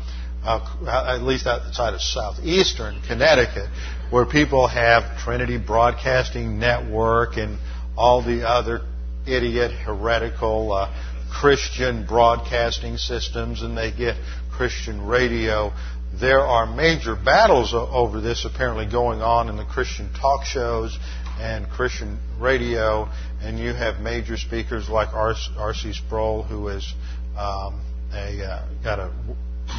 uh, at least outside of southeastern Connecticut, where people have Trinity Broadcasting Network and all the other idiot, heretical, uh, Christian broadcasting systems, and they get Christian radio. There are major battles over this apparently going on in the Christian talk shows and Christian radio, and you have major speakers like R.C. Sproul, who um, uh, got a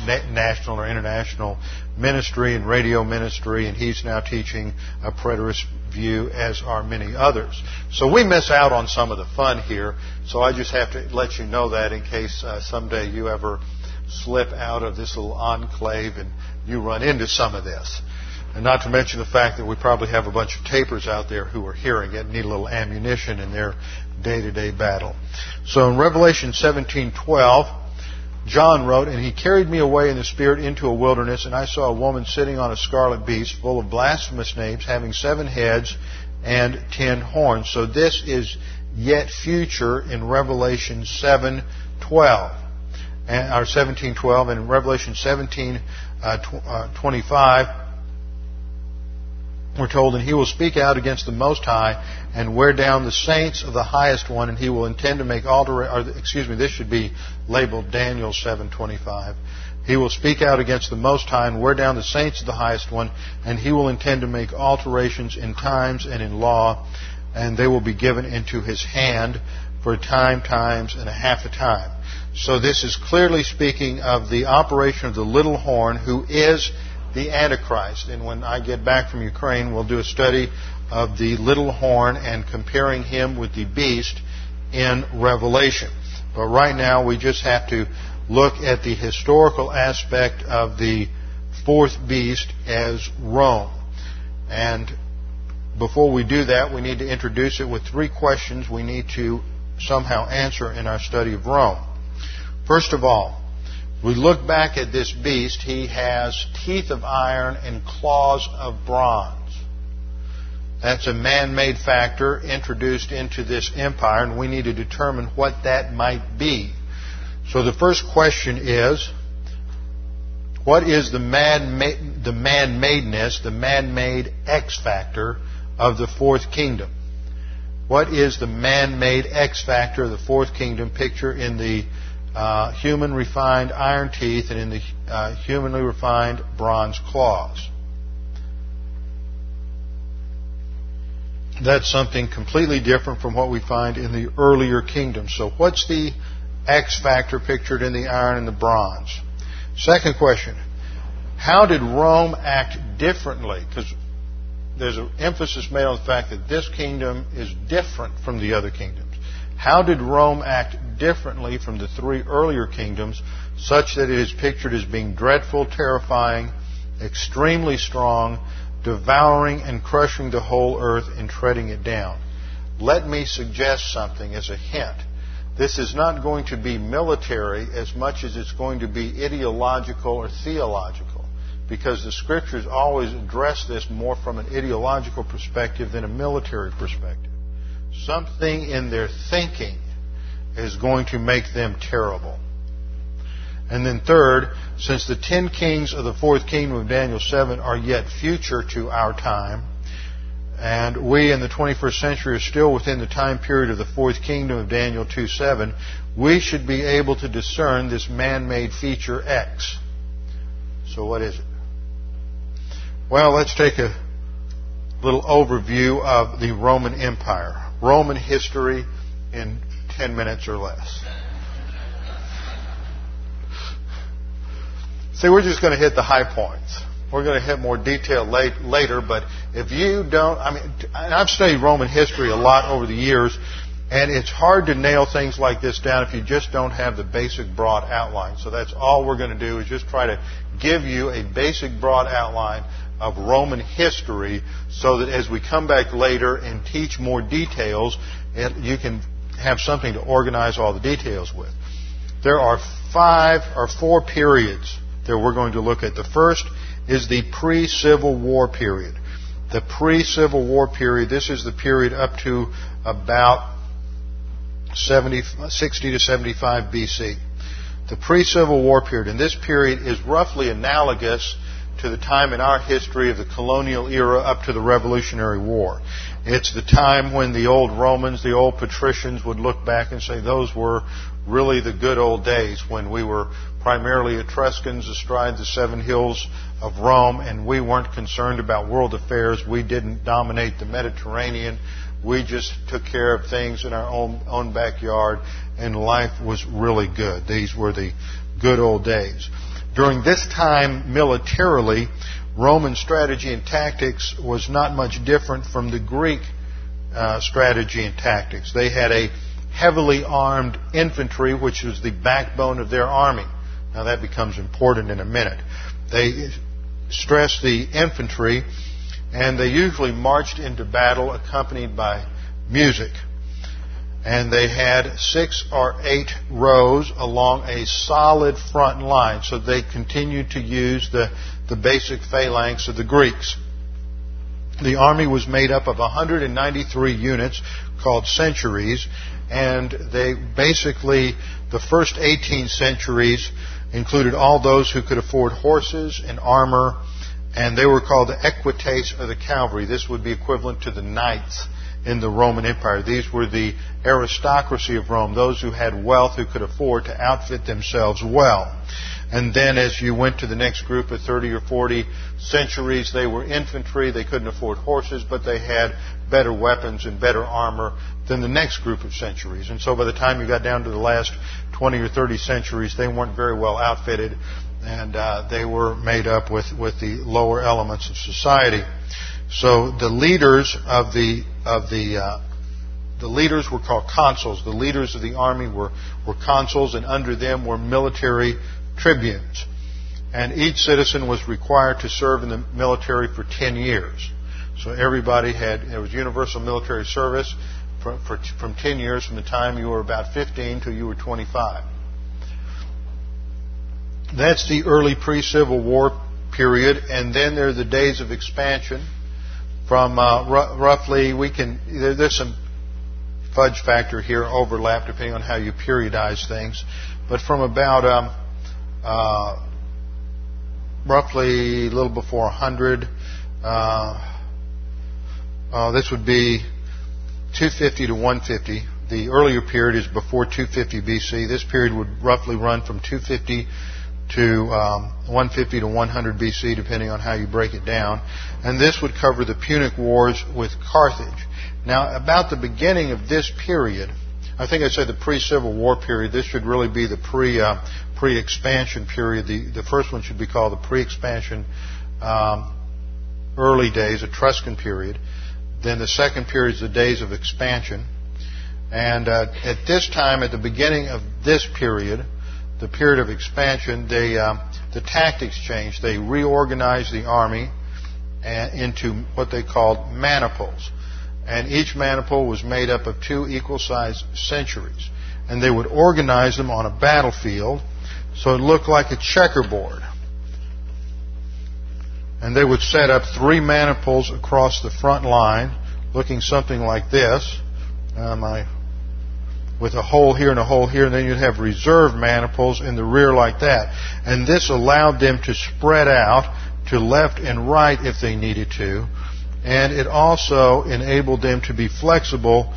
national or international ministry and radio ministry, and he's now teaching a preterist view, as are many others. So we miss out on some of the fun here. So I just have to let you know that in case uh, someday you ever slip out of this little enclave and you run into some of this. And not to mention the fact that we probably have a bunch of tapers out there who are hearing it and need a little ammunition in their day-to-day battle. So in Revelation 17:12, John wrote, And he carried me away in the Spirit into a wilderness, and I saw a woman sitting on a scarlet beast, full of blasphemous names, having seven heads and ten horns. So this is yet future in Revelation 7:12 and, or 17:12 and in Revelation 17 uh, tw- uh, 25 we're told, and he will speak out against the Most High and wear down the saints of the highest one, and he will intend to make alter, or excuse me, this should be labeled Daniel 7:25. He will speak out against the Most High and wear down the saints of the highest one, and he will intend to make alterations in times and in law, and they will be given into his hand for a time, times, and a half a time. So this is clearly speaking of the operation of the little horn, who is the Antichrist. And when I get back from Ukraine, we'll do a study of the little horn and comparing him with the beast in Revelation. But right now, we just have to look at the historical aspect of the fourth beast as Rome. And before we do that, we need to introduce it with three questions we need to somehow answer in our study of Rome. First of all, We look back at this beast, he has teeth of iron and claws of bronze. That's a man made factor introduced into this empire, and we need to determine what that might be. So the first question is what is the man madeness, the man made X factor of the fourth kingdom? What is the man made X factor of the fourth kingdom picture in the uh, human refined iron teeth and in the uh, humanly refined bronze claws? That's something completely different from what we find in the earlier kingdoms. So, what's the X factor pictured in the iron and the bronze? Second question How did Rome act differently? Because there's an emphasis made on the fact that this kingdom is different from the other kingdoms. How did Rome act differently from the three earlier kingdoms, such that it is pictured as being dreadful, terrifying, extremely strong, devouring and crushing the whole earth and treading it down. Let me suggest something as a hint. This is not going to be military as much as it's going to be ideological or theological, because the scriptures always address this more from an ideological perspective than a military perspective. Something in their thinking is going to make them terrible. And then third, since the ten kings of the fourth kingdom of Daniel 7 are yet future to our time, and we in the 21st century are still within the time period of the fourth kingdom of Daniel 2 7, we should be able to discern this man made feature X. So, what is it? Well, let's take a little overview of the Roman Empire. Roman history in 10 minutes or less. See, we're just going to hit the high points. We're going to hit more detail late, later, but if you don't, I mean, I've studied Roman history a lot over the years, and it's hard to nail things like this down if you just don't have the basic broad outline. So that's all we're going to do is just try to give you a basic broad outline of Roman history so that as we come back later and teach more details, you can have something to organize all the details with. There are five or four periods that we're going to look at. The first is the pre Civil War period. The pre Civil War period, this is the period up to about 70, 60 to 75 BC. The pre Civil War period, and this period is roughly analogous to the time in our history of the colonial era up to the Revolutionary War. It's the time when the old Romans, the old patricians would look back and say those were really the good old days when we were primarily Etruscans astride the seven hills of Rome, and we weren't concerned about world affairs. We didn't dominate the Mediterranean. We just took care of things in our own, own backyard, and life was really good. These were the good old days. During this time, militarily, Roman strategy and tactics was not much different from the Greek uh, strategy and tactics. They had a heavily armed infantry, which was the backbone of their army. Now that becomes important in a minute. They stressed the infantry, and they usually marched into battle accompanied by music. And they had six or eight rows along a solid front line, so they continued to use the, the basic phalanx of the Greeks. The army was made up of 193 units called centuries, and they basically, the first 18 centuries, included all those who could afford horses and armor, and they were called the equites or the cavalry. This would be equivalent to the knights in the Roman Empire. These were the aristocracy of Rome, those who had wealth who could afford to outfit themselves well. And then as you went to the next group of 30 or 40 centuries, they were infantry. They couldn't afford horses, but they had better weapons and better armor than the next group of centuries. And so by the time you got down to the last 20 or 30 centuries, they weren't very well outfitted, and uh, they were made up with, with the lower elements of society. So the leaders of the of the uh, the leaders were called consuls. The leaders of the army were, were consuls, and under them were military tribunes. And each citizen was required to serve in the military for 10 years. So everybody had, there was universal military service for, for, from 10 years from the time you were about 15 till you were 25. that's the early pre-Civil War period, and then there are the days of expansion. From uh, r- roughly, we can there, there's some fudge factor here overlap depending on how you periodize things, but from about um, uh, roughly a little before 100. Uh, uh, this would be 250 to 150. The earlier period is before 250 BC. This period would roughly run from 250 to um, 150 to 100 BC, depending on how you break it down. And this would cover the Punic Wars with Carthage. Now, about the beginning of this period, I think I said the pre-Civil War period. This should really be the pre uh, pre-expansion period. The the first one should be called the pre-expansion um, early days, Etruscan period. Then the second period is the days of expansion. And uh, at this time, at the beginning of this period, the period of expansion, they, uh, the tactics changed. They reorganized the army into what they called maniples. And each maniple was made up of two equal sized centuries. And they would organize them on a battlefield so it looked like a checkerboard. And they would set up three maniples across the front line, looking something like this. Uh, my with a hole here and a hole here, and then you'd have reserve maniples in the rear like that. And this allowed them to spread out to left and right if they needed to. And it also enabled them to be flexible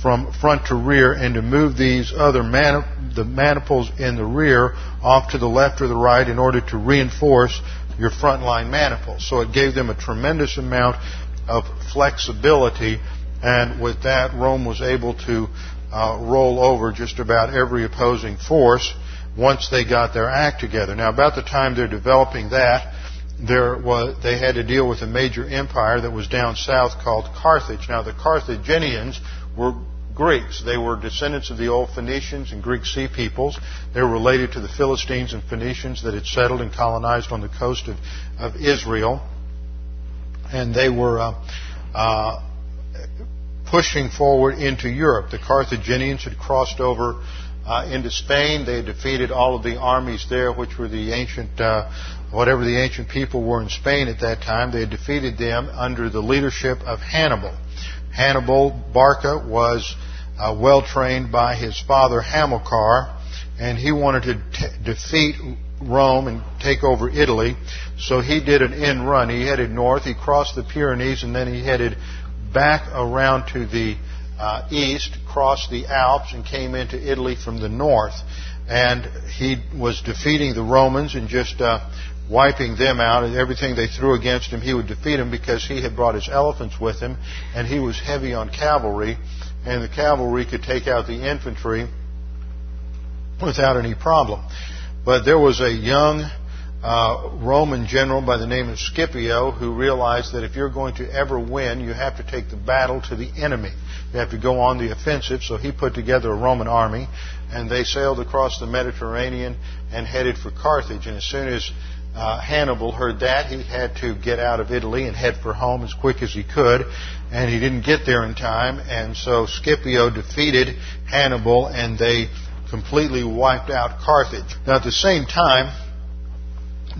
from front to rear and to move these other man- the maniples in the rear off to the left or the right in order to reinforce your front line maniples. So it gave them a tremendous amount of flexibility, and with that, Rome was able to uh, roll over just about every opposing force once they got their act together. Now, about the time they're developing that, there was, they had to deal with a major empire that was down south called Carthage. Now, the Carthaginians were Greeks. They were descendants of the old Phoenicians and Greek sea peoples. They were related to the Philistines and Phoenicians that had settled and colonized on the coast of, of Israel. And they were uh, uh, pushing forward into Europe. The Carthaginians had crossed over uh, into Spain. They had defeated all of the armies there, which were the ancient, uh, whatever the ancient people were in Spain at that time. They had defeated them under the leadership of Hannibal. Hannibal Barca was uh, well trained by his father Hamilcar, and he wanted to t- defeat Rome and take over Italy. So he did an end run. He headed north, he crossed the Pyrenees, and then he headed back around to the uh, east, crossed the Alps, and came into Italy from the north. And he was defeating the Romans and just uh, wiping them out, and everything they threw against him, he would defeat them because he had brought his elephants with him, and he was heavy on cavalry, and the cavalry could take out the infantry without any problem. But there was a young uh, Roman general by the name of Scipio who realized that if you're going to ever win, you have to take the battle to the enemy. You have to go on the offensive. So he put together a Roman army, and they sailed across the Mediterranean and headed for Carthage. And as soon as uh, Hannibal heard that, he had to get out of Italy and head for home as quick as he could, and he didn't get there in time. And so Scipio defeated Hannibal, and they completely wiped out Carthage. Now, at the same time,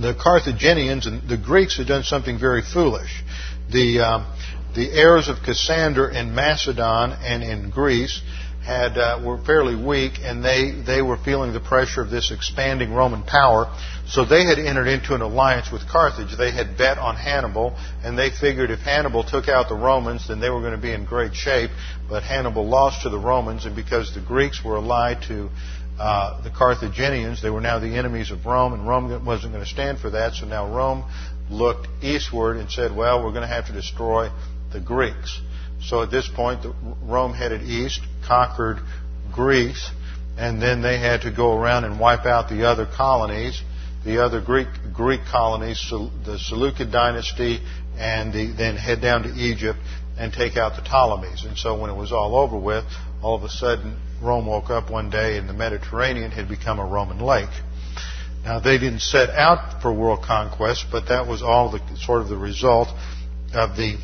the Carthaginians and the Greeks had done something very foolish. The um, the heirs of Cassander in Macedon and in Greece had uh, were fairly weak, and they they were feeling the pressure of this expanding Roman power. So they had entered into an alliance with Carthage. They had bet on Hannibal, and they figured if Hannibal took out the Romans, then they were going to be in great shape. But Hannibal lost to the Romans, and because the Greeks were allied to uh, the Carthaginians. They were now the enemies of Rome, and Rome wasn't going to stand for that. So now Rome looked eastward and said, "Well, we're going to have to destroy the Greeks." So at this point, Rome headed east, conquered Greece, and then they had to go around and wipe out the other colonies, the other Greek Greek colonies, the Seleucid dynasty, and the, then head down to Egypt and take out the Ptolemies. And so when it was all over with, all of a sudden Rome woke up one day and the Mediterranean had become a Roman lake. Now they didn't set out for world conquest, but that was all the sort of the result of the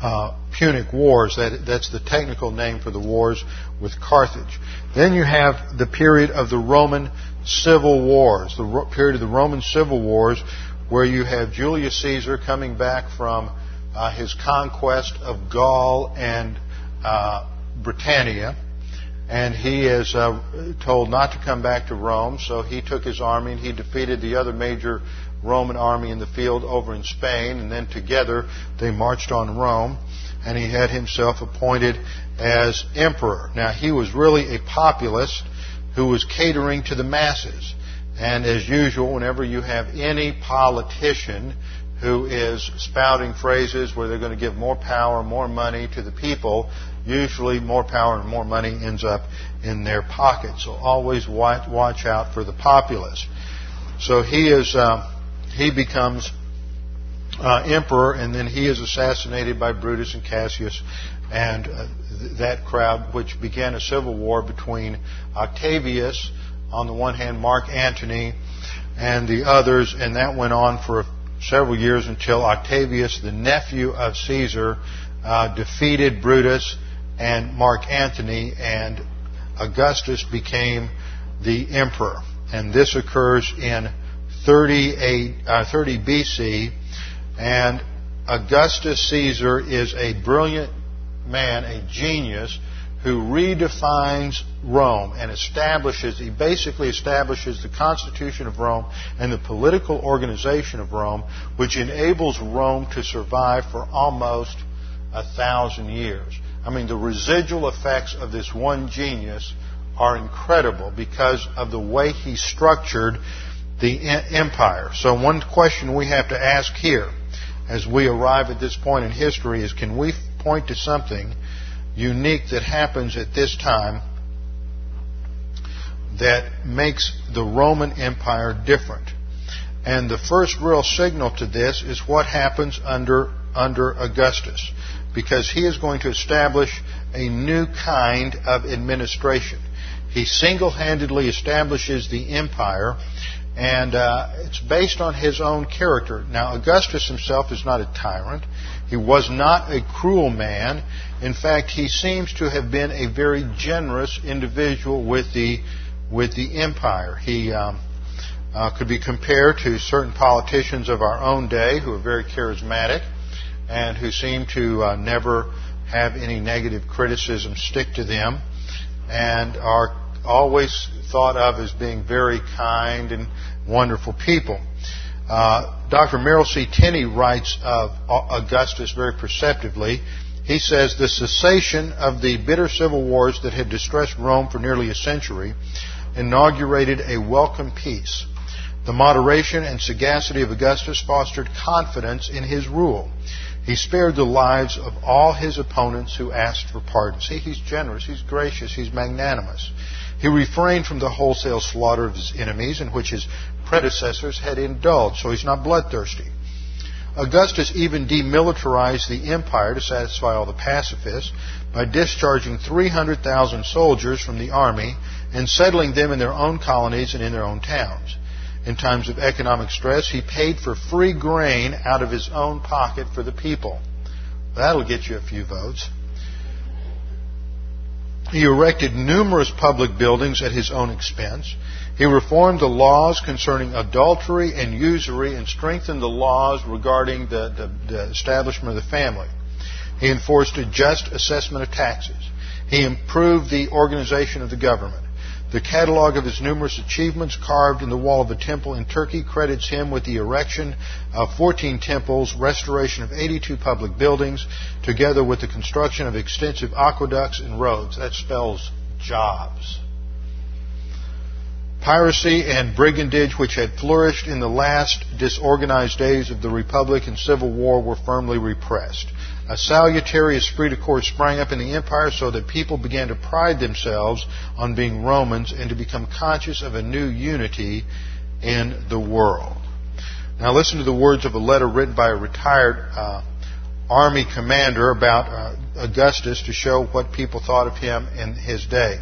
uh, Punic Wars. That, that's the technical name for the wars with Carthage. Then you have the period of the Roman civil wars, the period of the Roman civil wars, where you have Julius Caesar coming back from uh, his conquest of Gaul and uh, Britannia, and he is uh, told not to come back to Rome, so he took his army and he defeated the other major Roman army in the field over in Spain, and then together they marched on Rome, and he had himself appointed as emperor. Now, he was really a populist who was catering to the masses. And as usual, whenever you have any politician who is spouting phrases where they're going to give more power, more money to the people, usually more power and more money ends up in their pocket. So always watch out for the populace. So he is, uh, he becomes uh, emperor, and then he is assassinated by Brutus and Cassius, and uh, th- that crowd, which began a civil war between Octavius, on the one hand, Mark Antony, and the others, and that went on for several years until Octavius, the nephew of Caesar, uh, defeated Brutus and Mark Antony, and Augustus became the emperor. And this occurs in 38, uh, 30 BC, and Augustus Caesar is a brilliant man, a genius, who redefines Rome and establishes, he basically establishes the constitution of Rome and the political organization of Rome, which enables Rome to survive for almost a thousand years. I mean, the residual effects of this one genius are incredible because of the way he structured the empire. So one question we have to ask here as we arrive at this point in history is can we point to something unique that happens at this time that makes the Roman Empire different. And the first real signal to this is what happens under, under Augustus, because he is going to establish a new kind of administration. He single handedly establishes the empire, and uh, it's based on his own character. Now, Augustus himself is not a tyrant. He was not a cruel man. In fact, he seems to have been a very generous individual with the with the empire. He um, uh, could be compared to certain politicians of our own day who are very charismatic and who seem to uh, never have any negative criticism stick to them and are always thought of as being very kind and wonderful people. Uh, Dr. Merrill C. Tenney writes of Augustus very perceptively. He says the cessation of the bitter civil wars that had distressed Rome for nearly a century inaugurated a welcome peace. The moderation and sagacity of Augustus fostered confidence in his rule. He spared the lives of all his opponents who asked for pardon. See, he's generous, he's gracious, he's magnanimous. He refrained from the wholesale slaughter of his enemies in which his predecessors had indulged, so he's not bloodthirsty. Augustus even demilitarized the empire to satisfy all the pacifists by discharging 300,000 soldiers from the army and settling them in their own colonies and in their own towns. In times of economic stress, he paid for free grain out of his own pocket for the people. That'll get you a few votes. He erected numerous public buildings at his own expense. He reformed the laws concerning adultery and usury and strengthened the laws regarding the, the, the, establishment of the family. He enforced a just assessment of taxes. He improved the organization of the government. The catalog of his numerous achievements carved in the wall of a temple in Turkey credits him with the erection of 14 temples, restoration of 82 public buildings, together with the construction of extensive aqueducts and roads. That spells jobs. Piracy and brigandage, which had flourished in the last disorganized days of the Republic and Civil War, were firmly repressed. A salutary esprit de corps sprang up in the empire so that people began to pride themselves on being Romans and to become conscious of a new unity in the world. Now listen to the words of a letter written by a retired uh, army commander about uh, Augustus to show what people thought of him in his day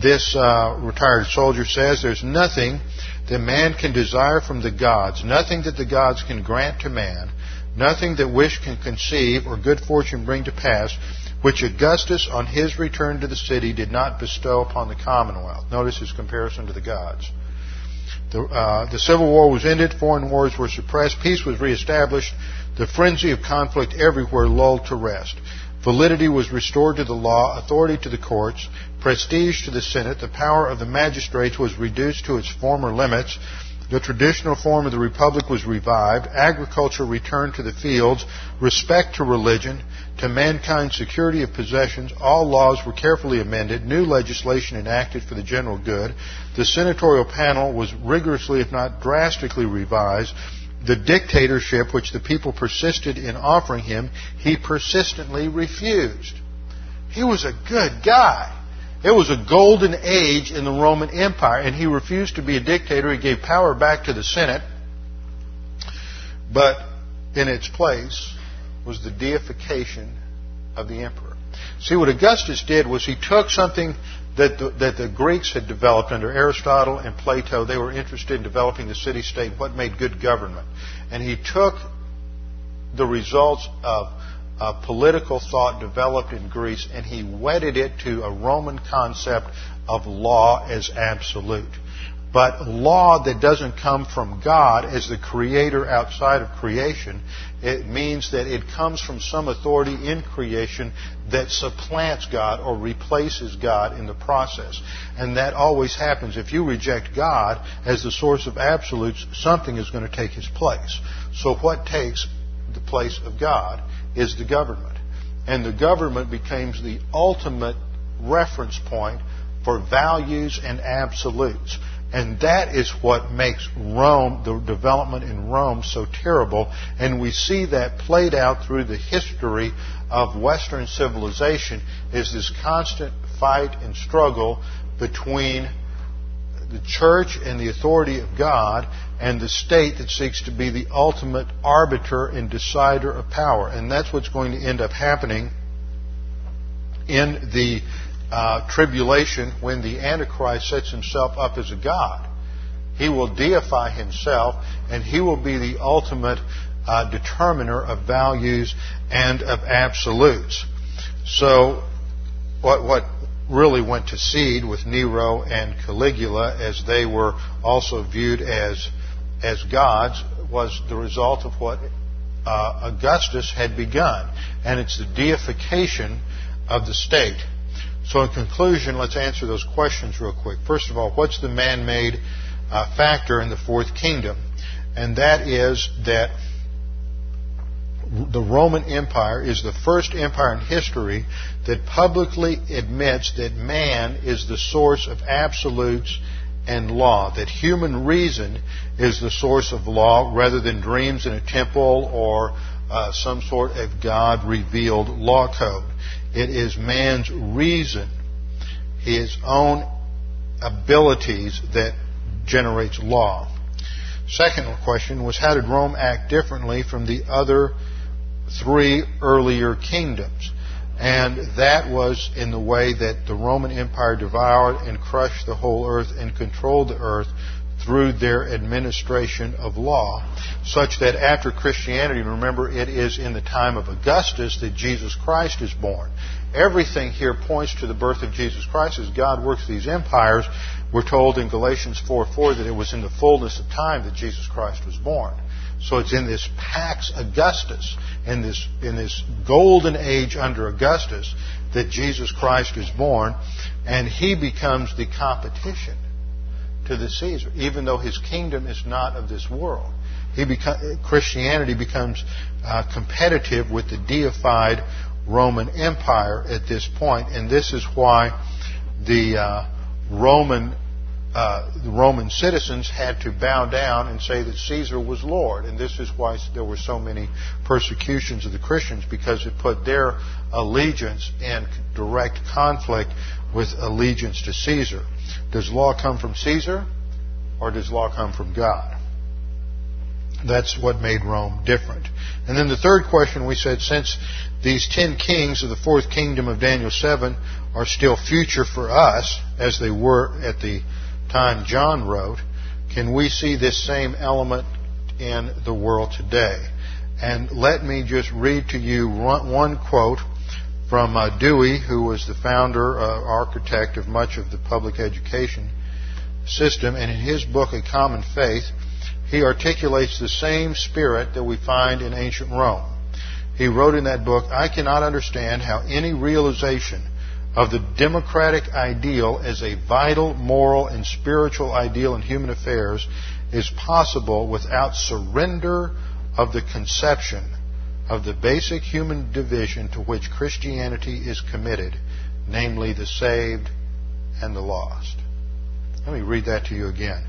this uh, retired soldier says there's nothing that man can desire from the gods, nothing that the gods can grant to man, nothing that wish can conceive or good fortune bring to pass, which Augustus on his return to the city did not bestow upon the commonwealth. Notice his comparison to the gods. The, uh, the Civil War was ended, foreign wars were suppressed, peace was reestablished, the frenzy of conflict everywhere lulled to rest. Validity was restored to the law, authority to the courts, prestige to the Senate, the power of the magistrates was reduced to its former limits, the traditional form of the republic was revived, agriculture returned to the fields, respect to religion, to mankind's security of possessions, all laws were carefully amended, new legislation enacted for the general good, the senatorial panel was rigorously, if not drastically, revised, the dictatorship which the people persisted in offering him, he persistently refused. He was a good guy. It was a golden age in the Roman Empire, and he refused to be a dictator. He gave power back to the Senate. But in its place was the deification of the emperor. See, what Augustus did was he took something that the, that the Greeks had developed under Aristotle and Plato. They were interested in developing the city state, what made good government. And he took the results of uh, political thought developed in Greece, and he wedded it to a Roman concept of law as absolute. But law that doesn't come from God as the creator outside of creation, it means that it comes from some authority in creation that supplants God or replaces God in the process. And that always happens. If you reject God as the source of absolutes, something is going to take his place. So what takes the place of God is the government. And the government becomes the ultimate reference point for values and absolutes. And that is what makes Rome, the development in Rome, so terrible. And we see that played out through the history of Western civilization is this constant fight and struggle between the church and the authority of God and the state that seeks to be the ultimate arbiter and decider of power. And that's what's going to end up happening in the uh, tribulation when the Antichrist sets himself up as a God. He will deify himself and he will be the ultimate uh, determiner of values and of absolutes. So, what, what really went to seed with Nero and Caligula as they were also viewed as as gods was the result of what uh, Augustus had begun, and it's the deification of the state. So, in conclusion, let's answer those questions real quick. First of all, what's the man made uh, factor in the fourth kingdom? And that is that the Roman Empire is the first empire in history that publicly admits that man is the source of absolutes and law, that human reason is the source of law rather than dreams in a temple or uh, some sort of God revealed law code. It is man's reason, his own abilities that generates law. Second question was how did Rome act differently from the other three earlier kingdoms? And that was in the way that the Roman Empire devoured and crushed the whole earth and controlled the earth through their administration of law, such that after Christianity, remember it is in the time of Augustus that Jesus Christ is born. Everything here points to the birth of Jesus Christ as God works these empires. We're told in Galatians 4 4 that it was in the fullness of time that Jesus Christ was born. So it's in this Pax Augustus, in this, in this golden age under Augustus, that Jesus Christ is born, and he becomes the competition to the Caesar, even though his kingdom is not of this world. Beca- Christianity becomes uh, competitive with the deified Roman Empire at this point, and this is why the uh, Roman uh, the Roman citizens had to bow down and say that Caesar was Lord. And this is why there were so many persecutions of the Christians, because it put their allegiance in direct conflict with allegiance to Caesar. Does law come from Caesar, or does law come from God? That's what made Rome different. And then the third question we said, since these ten kings of the fourth kingdom of Daniel 7 are still future for us, as they were at the time John wrote, can we see this same element in the world today? And let me just read to you one quote from uh, Dewey, who was the founder, uh, architect of much of the public education system, and in his book, A Common Faith, he articulates the same spirit that we find in ancient Rome. He wrote in that book, I cannot understand how any realization of the democratic ideal as a vital, moral, and spiritual ideal in human affairs is possible without surrender of the conception of the basic human division to which Christianity is committed, namely the saved and the lost. Let me read that to you again.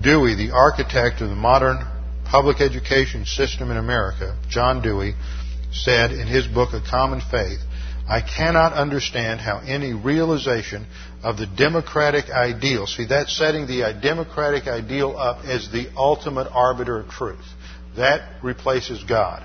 Dewey, the architect of the modern public education system in America, John Dewey, said in his book, A Common Faith, I cannot understand how any realization of the democratic ideal, see, that's setting the democratic ideal up as the ultimate arbiter of truth. That replaces God.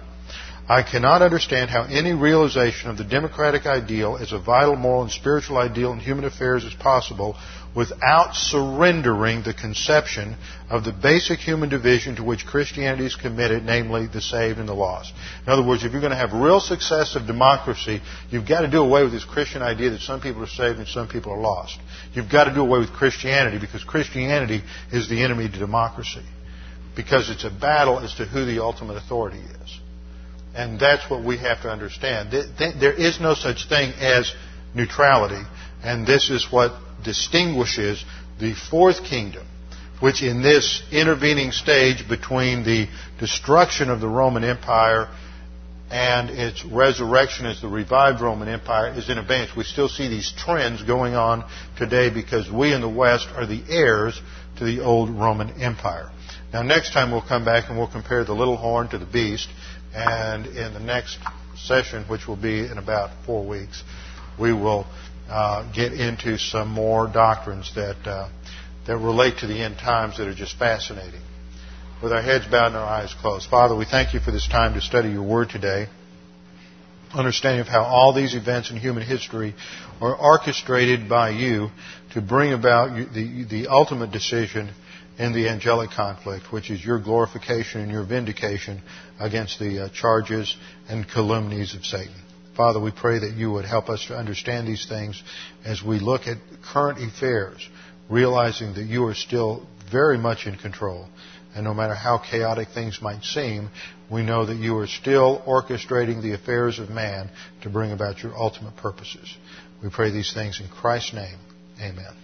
I cannot understand how any realization of the democratic ideal as a vital moral and spiritual ideal in human affairs is possible without surrendering the conception of the basic human division to which Christianity is committed, namely the saved and the lost. In other words, if you're going to have real success of democracy, you've got to do away with this Christian idea that some people are saved and some people are lost. You've got to do away with Christianity because Christianity is the enemy to democracy. Because it's a battle as to who the ultimate authority is. And that's what we have to understand. There is no such thing as neutrality, and this is what distinguishes the fourth kingdom, which in this intervening stage between the destruction of the Roman Empire and its resurrection as the revived Roman Empire is in advance. We still see these trends going on today because we in the West are the heirs to the old Roman Empire. Now, next time we'll come back and we'll compare the little horn to the beast, and in the next session, which will be in about four weeks, we will uh, get into some more doctrines that uh, that relate to the end times that are just fascinating. With our heads bowed and our eyes closed, Father, we thank you for this time to study your Word today. Understanding of how all these events in human history are orchestrated by you to bring about the, the ultimate decision in the angelic conflict, which is your glorification and your vindication against the uh, charges and calumnies of Satan. Father, we pray that you would help us to understand these things as we look at current affairs, realizing that you are still very much in control. And no matter how chaotic things might seem, we know that you are still orchestrating the affairs of man to bring about your ultimate purposes. We pray these things in Christ's name. Amen.